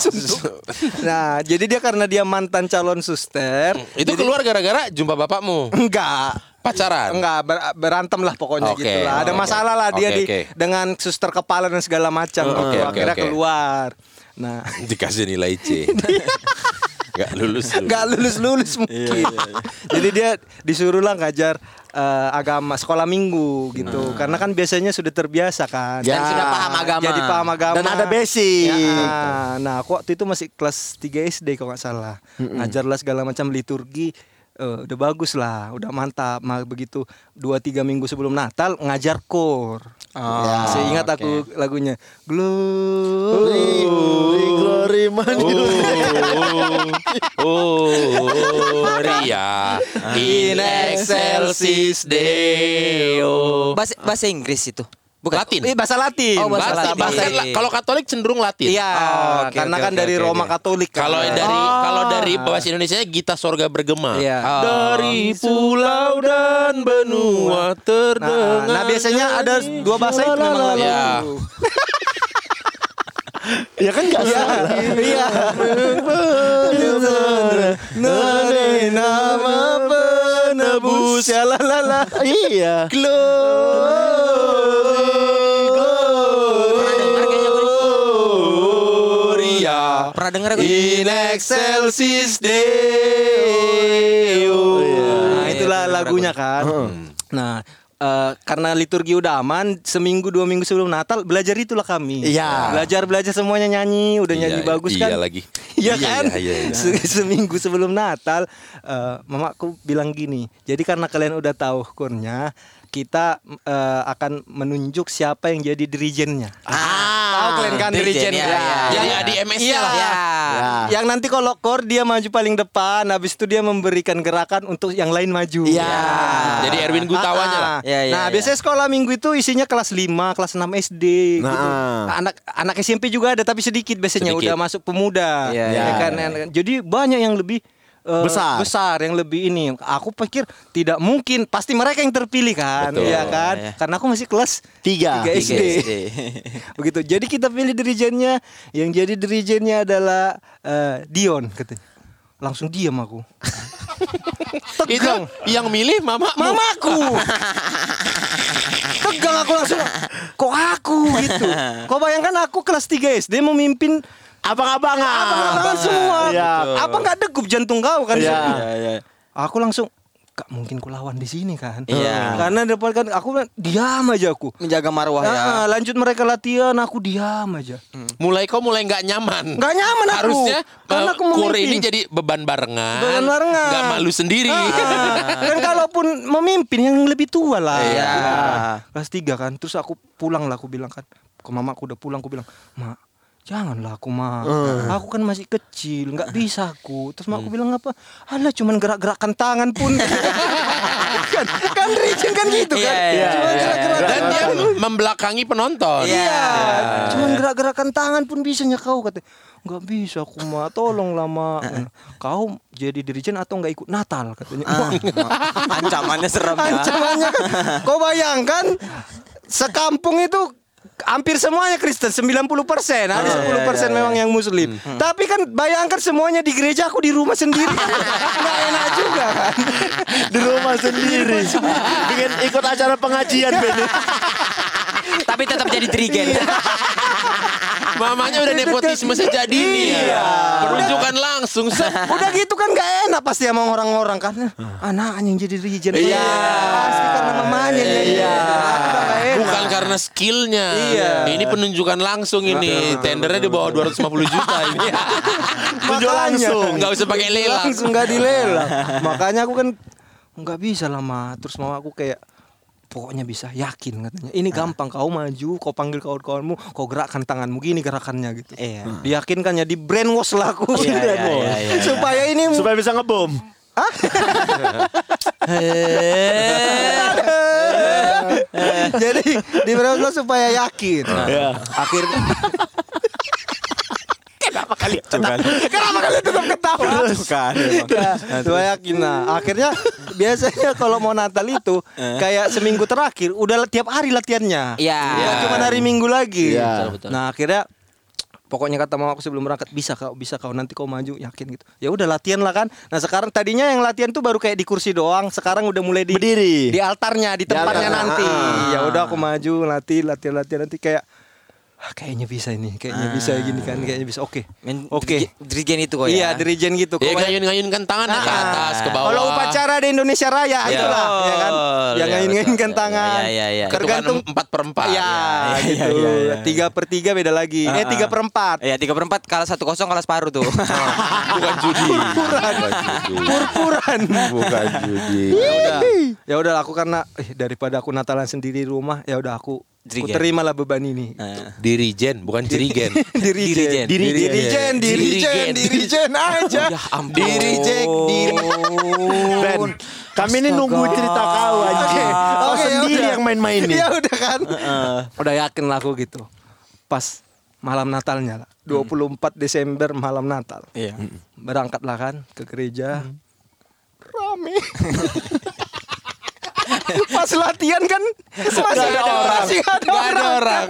Nah, jadi dia karena dia mantan calon suster, Itu keluar gara-gara jumpa bapakmu. enggak Pacaran. Enggak ber- berantem lah pokoknya Oke, gitu lah. Ada oke. masalah lah dia Oke, di dengan suster kepala dan segala macam Oh, gitu. oke, oke, Akhirnya oke. keluar. Nah, Dikasih nilai C. Gak lulus. nggak lulus lulus mungkin. Jadi dia disuruh lah ngajar eh, agama sekolah minggu gitu. Karena kan biasanya sudah terbiasa kan. Dan sudah paham agama. Jadi paham agama. Dan ada basic. Ya, nah, aku waktu itu masih kelas 3 SD kalau nggak salah. Ngajarlah segala macam liturgi. Eh, udah bagus lah, udah mantap. Mah begitu dua tiga minggu sebelum Natal ngajar kor. Oh, Saya ingat aku lagunya Glory. Glory, glory maju. Oh, Ria in excelsis Deo. Bahasa bahasa Inggris itu. Bukan. Latin. Ini bahasa Latin. Oh, bahasa Bahasa, Latin. bahasa kalau Katolik cenderung Latin. Iya, Oh, oke, karena oke, kan oke, dari oke, Roma oke. Katolik. kan. Kalau dari kalau dari bahasa Indonesia Gita Sorga Bergema. Iya. Oh, Dari pulau dan benua Nah, terdengar. nah, biasanya ada dua bahasa itu memang lagu. Ya. Ya kan enggak salah. Iya. Nari nama penebus ya la Iya. Pernah dengar aku? in excelsis Deo. Nah, itulah lagunya kan. Nah, eh, karena liturgi udah aman, seminggu dua minggu sebelum Natal belajar itulah kami. Iya. Belajar belajar semuanya nyanyi, udah nyanyi Iya, bagus iya kan? lagi. Iya Iya, kan? iya, iya. Se- Seminggu sebelum Natal, eh, mamaku bilang gini. Jadi karena kalian udah tahu kurnya, kita eh, akan menunjuk siapa yang jadi dirijennya. tahu kalian kan dirijen, dirijen? ya, ya. Jadi Yang- ADMS-nya Iya. lah. Ya. Yang nanti kalau kor dia maju paling depan, habis itu dia memberikan gerakan untuk yang lain maju. Iya. Jadi Erwin Gutawanya Ah, lah. ah. Ya, ya, nah, ya. biasanya sekolah minggu itu isinya kelas 5, kelas 6 SD gitu. Nah. Anak anak SMP juga ada tapi sedikit biasanya Sedikit. udah masuk pemuda. Iya, Ya iya, kan? Jadi banyak yang lebih eh, Besar. besar yang lebih ini. Aku pikir tidak mungkin, pasti mereka yang terpilih kan, Betul. Iya kan? Iya. Karena aku masih kelas Tiga. 3 SD. SD. Begitu. Jadi kita pilih dirijennya, yang jadi dirijennya adalah eh, Dion katanya. Langsung diam aku. Itu yang milih mama Mamaku. Tegang aku langsung. Kok aku gitu. Kok bayangkan aku kelas 3 SD memimpin Abang-abangan. abang-abangan semua. Iya. Apa nggak degup jantung kau kan? Iya. iya. Aku langsung gak mungkin ku lawan di sini kan. Iya. Karena depan kan aku diam aja aku. Menjaga marwah ya. Ah, lanjut mereka latihan, aku diam aja. mulai kau mulai nggak nyaman. Nggak nyaman aku. Harusnya Karena eh, aku kur ini jadi beban barengan. Beban barengan. Nggak malu sendiri. Ah, dan kalaupun memimpin yang lebih tua lah. Iya. Kelas tiga kan. Terus aku pulang lah aku bilang kan. Ke mamaku udah pulang aku bilang, "Mak, Janganlah aku mah, aku kan masih kecil, nggak bisa aku. Terus mak aku bilang apa? Alah cuman gerak-gerakan tangan pun. kan, kan kan gitu kan. Iya, iya, cuman iya, gerak-gerakan Dan dia membelakangi penonton. Iya, cuman gerak-gerakan tangan pun bisanya kau kata. Nggak bisa aku mah, tolong lama. Kau jadi dirijen atau nggak ikut Natal katanya. Wah, Ancamannya serem ya. Ancamannya kan. Kau bayangkan sekampung itu hampir semuanya Kristen 90 persen. Ada 10 persen memang yang Muslim. Tapi kan bayangkan semuanya di gereja aku di rumah sendiri. Nggak enak juga kan? Di rumah sendiri. Bikin ikut acara pengajian. Tapi tetap jadi trigen. Mamanya udah nepotisme sejak dini ya. Iya. Penunjukan langsung. set. udah gitu kan gak enak pasti sama orang-orang karena anaknya yang jadi dirijen Iya. pasti karena mamanya Iya. Bukan karena skillnya. Iya. Ini penunjukan langsung ini. Tendernya di bawah 250 juta ini. Tunjuk langsung. Nggak usah pakai lelang. langsung nggak dilelang makanya aku kan nggak bisa lah ma terus mama aku kayak pokoknya bisa yakin katanya ini gampang kau maju kau panggil kawan-kawanmu kau gerakkan tanganmu gini gerakannya gitu Iya. diyakinkan ya di brainwash lah aku Iya, iya, iya, iya, iya. supaya ini Supaya bisa ngebom. jadi di brainwash supaya yakin Ya. akhirnya Kenapa kalian Kenapa kalian tetap ketawa? kan. Nah, supaya yakin. Nah, akhirnya biasanya kalau mau Natal itu kayak seminggu terakhir udah tiap hari latihannya. Iya. Nggak cuma hari Minggu lagi. Iya. Nah, akhirnya pokoknya kata mama aku sebelum berangkat bisa kau bisa kau nanti kau maju yakin gitu. Ya udah latihan lah kan. Nah, sekarang tadinya yang latihan tuh baru kayak di kursi doang, sekarang udah mulai di Berdiri. di altarnya, di tempatnya altar. nanti. Ah. Ya udah aku maju latih latihan latihan nanti kayak ah, kayaknya bisa ini, kayaknya bisa gini kan, kayaknya bisa. Oke. Oke. dirige- Dirigen itu kok ya. Iya, dirijen gitu. Ya kayak- ngayun-ngayunkan tangan ke Ah, atas ke bawah. Kalau upacara di Indonesia Raya Ya. itulah, ya kan? Ya, ngayun-ngayunkan tangan. Ya, ya, ya. Kan Tergantung empat per empat. Ya, Ya, gitu. ya, ya, ya. Tiga per tiga beda lagi. eh Ah, tiga ah. per empat. Iya, tiga per empat kalah satu kosong kalah separuh tuh. Bukan judi. Purpuran. Bukan judi. ya udah, ya udah aku karena eh, daripada aku Natalan sendiri di rumah, ya udah aku Dirigen. terimalah beban ini. Dirijen, bukan jirigen. Dirijen, Dirijen. dirijen, dirijen, Dirigen. dirijen aja. Ya ampun. Dirijek, diri. Ben, kami ini nunggu cerita kau aja. Oke, Kau oke, sendiri yang main-main nih. Ya udah kan. Udah yakin lah aku gitu. Pas malam Natalnya lah. 24 Desember malam Natal. Iya. Berangkatlah kan ke gereja. Rame. Pas latihan kan masih ada orang. Masih ada Gak ada orang. orang.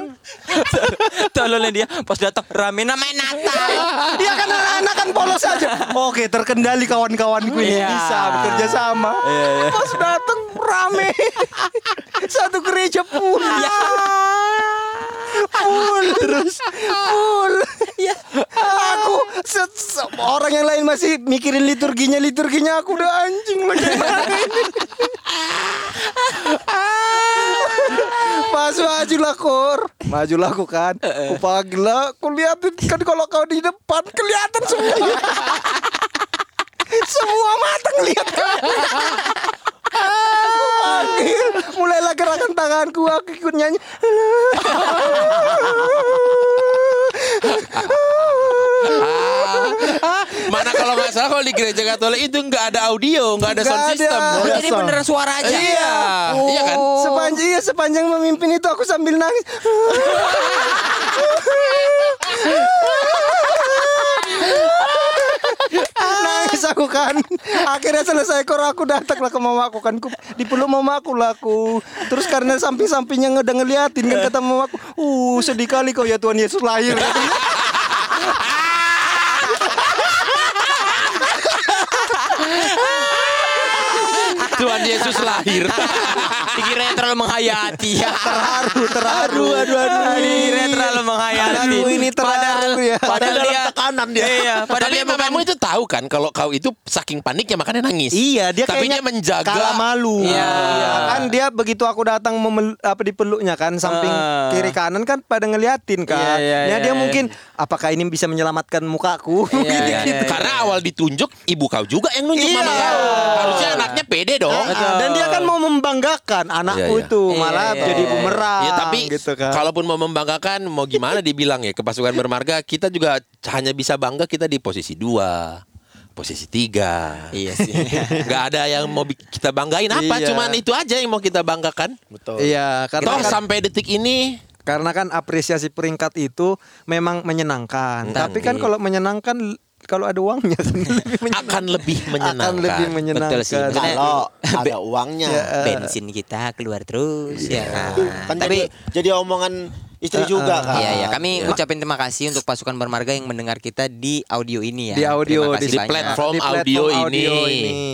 Tolongnya dia pas datang rame namanya Natal. Iya kan anak-anak kan polos aja. Oke, terkendali kawan-kawanku ini Iya. bisa bekerja sama. Pas datang rame. Satu gereja full. Full terus full. Ya. Aku orang yang lain masih mikirin liturginya liturginya aku udah anjing lagi. Pas maju lah kur. Maju lah aku kan. Aku panggil lah. Aku liatin kan kalau kau di depan Kelihatan semua. Semua mata ngeliat kau Aku panggil Mulailah gerakan tanganku Aku ikut nyanyi Mana kalau nggak salah kalau di gereja Katolik itu nggak ada audio, nggak ada sound ada. system. Oh, jadi beneran suara aja. Iya, iya kan? Sepanjang, iya, sepanjang memimpin itu aku sambil nangis Nangis aku kan Akhirnya selesai kor aku datang lah ke mama aku kan Ku- Dipeluk mama aku lah aku Terus karena samping-sampingnya ngeda ngeliatin kan Kata mama aku Uh sedih kali kau ya Tuhan Yesus lahir Tuhan Yesus lahir. Terlalu menghayati ya. Terharu terharu Aduh aduh Dikiranya terlalu menghayati. Aduh, ini terharu ya. Padahal dalam dia tekanan dia. Iya, padahal Tapi dia bukan mamamu itu tahu kan kalau kau itu saking paniknya makanya nangis. Iya dia Tapi kayaknya dia menjaga kalah malu Iya. kan dia begitu aku datang memel, apa dipeluknya kan samping Ah. kiri kanan kan pada ngeliatin kan Iya, iya, iya, dia iya. mungkin apakah ini bisa menyelamatkan mukaku Iya, Gitu, iya, gitu. iya. Karena awal ditunjuk ibu kau juga yang nunjuk Iya. mama kau. Harusnya anaknya pede dong. Ah, dan dia kan mau membanggakan anakku Iya, iya. itu Iya, malah iya, jadi iya. bumerang Ya tapi gitu kan kalaupun mau membanggakan mau gimana dibilang ya ke pasukan bermarga kita juga hanya bisa bangga kita di posisi dua posisi tiga Iya sih. nggak ada yang mau kita banggain apa Iya. cuman itu aja yang mau kita banggakan Betul. iya karena toh kan, sampai detik ini karena kan apresiasi peringkat itu memang menyenangkan tapi kan Tapi- kalau menyenangkan kalau ada uangnya kan lebih akan lebih menyenangkan akan lebih menyenangkan Betul sih. Kalau ada uangnya. Bensin kita keluar terus ya kan. Kan Tapi jadi, jadi omongan istri juga kan. Iya ya, kami ucapin terima kasih untuk pasukan bermarga yang mendengar kita di audio ini ya. di audio di, Di banyak. platform di audio ini.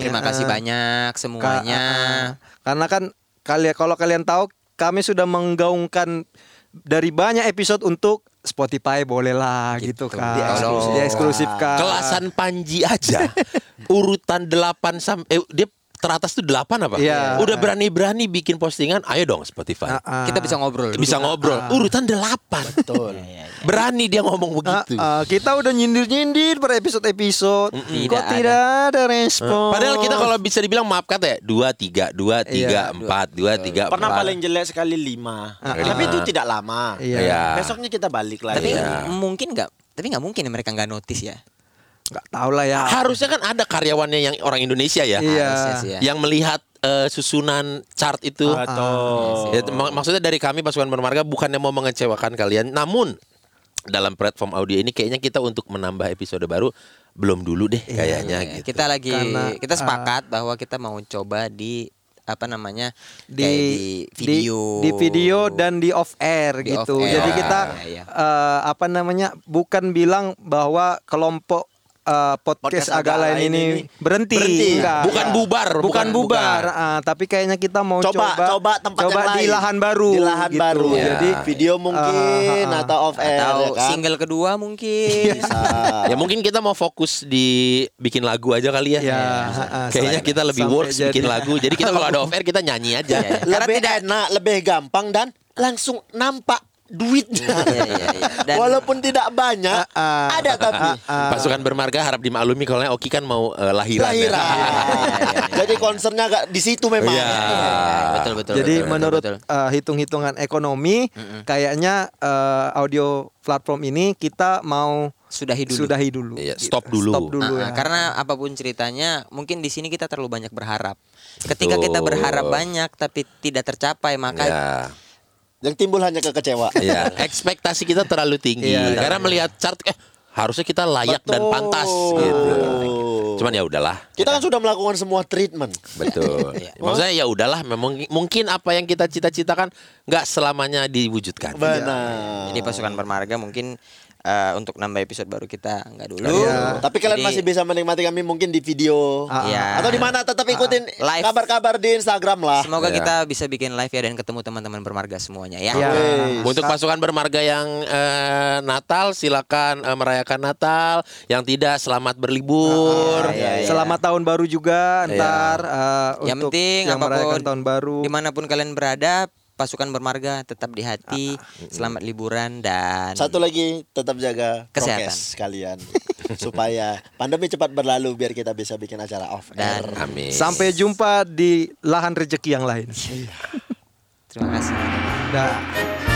Terima kasih Ah. banyak semuanya. ah. Karena kan kalian kalau kalian tahu kami sudah menggaungkan dari banyak episode untuk Spotify bolehlah gitu, kan. Di eksklusif. Di eksklusifkan. kelasan Panji aja urutan 8 sampai eh, dia teratas tuh delapan apa? Iya. Udah berani-berani bikin postingan, ayo dong Spotify. Ah, Kita bisa ngobrol. Bisa ngobrol. Urutan delapan. Betul. Berani dia ngomong begitu. ah, kita udah nyindir-nyindir per episode-episode. Kok Tidak tidak ada respon? Padahal kita kalau bisa dibilang maaf kata ya dua tiga dua tiga Iya. empat dua tiga Pernah empat. paling jelek sekali lima. Ah, Tapi itu tidak lama. Iya. Iya. Besoknya kita balik lagi. Tapi Iya. mungkin nggak? Tapi nggak mungkin ya mereka nggak notice ya. Nggak tahu lah ya. Harusnya kan ada karyawannya yang orang Indonesia ya, Iya. Harusnya ya. yang melihat eh, susunan chart itu. Atau Ya, mak- maksudnya dari kami pasukan bermarga bukannya mau mengecewakan kalian, namun dalam platform audio ini kayaknya kita untuk menambah episode baru belum dulu deh kayaknya Iya, gitu. Kita lagi Karena, kita sepakat bahwa kita mau coba di apa namanya di, di video di, video dan di off air Di gitu. off air. Jadi kita Iya, iya. eh, apa namanya bukan bilang bahwa kelompok eh, podcast, Podcast agak lain ini, berhenti, Berhenti. Enggak. Bukan bubar, bukan, bukan, bubar. bukan. Ah, tapi kayaknya kita mau coba coba coba tempat coba yang di lain. lahan baru, Di lahan gitu. baru. Ya. Jadi video mungkin Ah, ah, ah. atau off air atau ya kan. single kedua mungkin Bisa. Ya mungkin kita mau fokus di bikin lagu aja kali ya. Ya, ah, Kayaknya kita lebih works jadi- bikin lagu. Jadi kita kalau ada off air kita nyanyi aja. Iya, iya. lebih enak, lebih gampang dan langsung nampak duitnya. Iya, iya, iya. Dan- Walaupun tidak banyak, Ah, ah. ada tapi Pasukan bermarga harap dimaklumi kalau Oki kan mau eh, lahiran. ya. lahiran. Jadi concernnya agak di situ memang. Iya. betul betul Jadi betul, menurut betul, betul. eh, hitung-hitungan ekonomi, kayaknya eh, audio platform ini kita mau sudahi dulu sudahi dulu. Iya, stop dulu. Stop dulu Ah, ya. karena apa pun ceritanya mungkin di sini kita terlalu banyak berharap ketika kita berharap banyak tapi tidak tercapai maka Ya. Yang timbul hanya kekecewaan. Iya, ekspektasi kita terlalu tinggi Iya, karena melihat chart eh harusnya kita layak dan Betul. pantas gitu. Cuman ya udahlah. Kita kan sudah melakukan semua treatment. Betul. Maksudnya ya udahlah memang mungkin apa yang kita cita-citakan nggak selamanya diwujudkan. Benar. jadi pasukan bermarga mungkin eh, untuk nambah episode baru kita nggak dulu Iya. Tapi kalian Jadi- masih bisa menikmati kami mungkin di video. Ah, Iya. Atau di mana tetap ikutin Live. kabar-kabar di Instagram lah. Semoga Ya. kita bisa bikin live ya dan ketemu teman-teman bermarga semuanya ya. Ya. Untuk pasukan bermarga yang eh, Natal silakan eh, merayakan Natal, yang tidak selamat berlibur. iya, iya. Selamat tahun baru juga Iya. ntar eh, Yang untuk penting yang merayakan apa pun tahun baru. di mana pun kalian berada, pasukan bermarga tetap di hati, selamat liburan dan Satu lagi tetap jaga Kesehatan. prokes kalian supaya pandemi cepat berlalu biar kita bisa bikin acara off air. dan Amin. Sampai jumpa di lahan rezeki yang lain. terima kasih. Dah.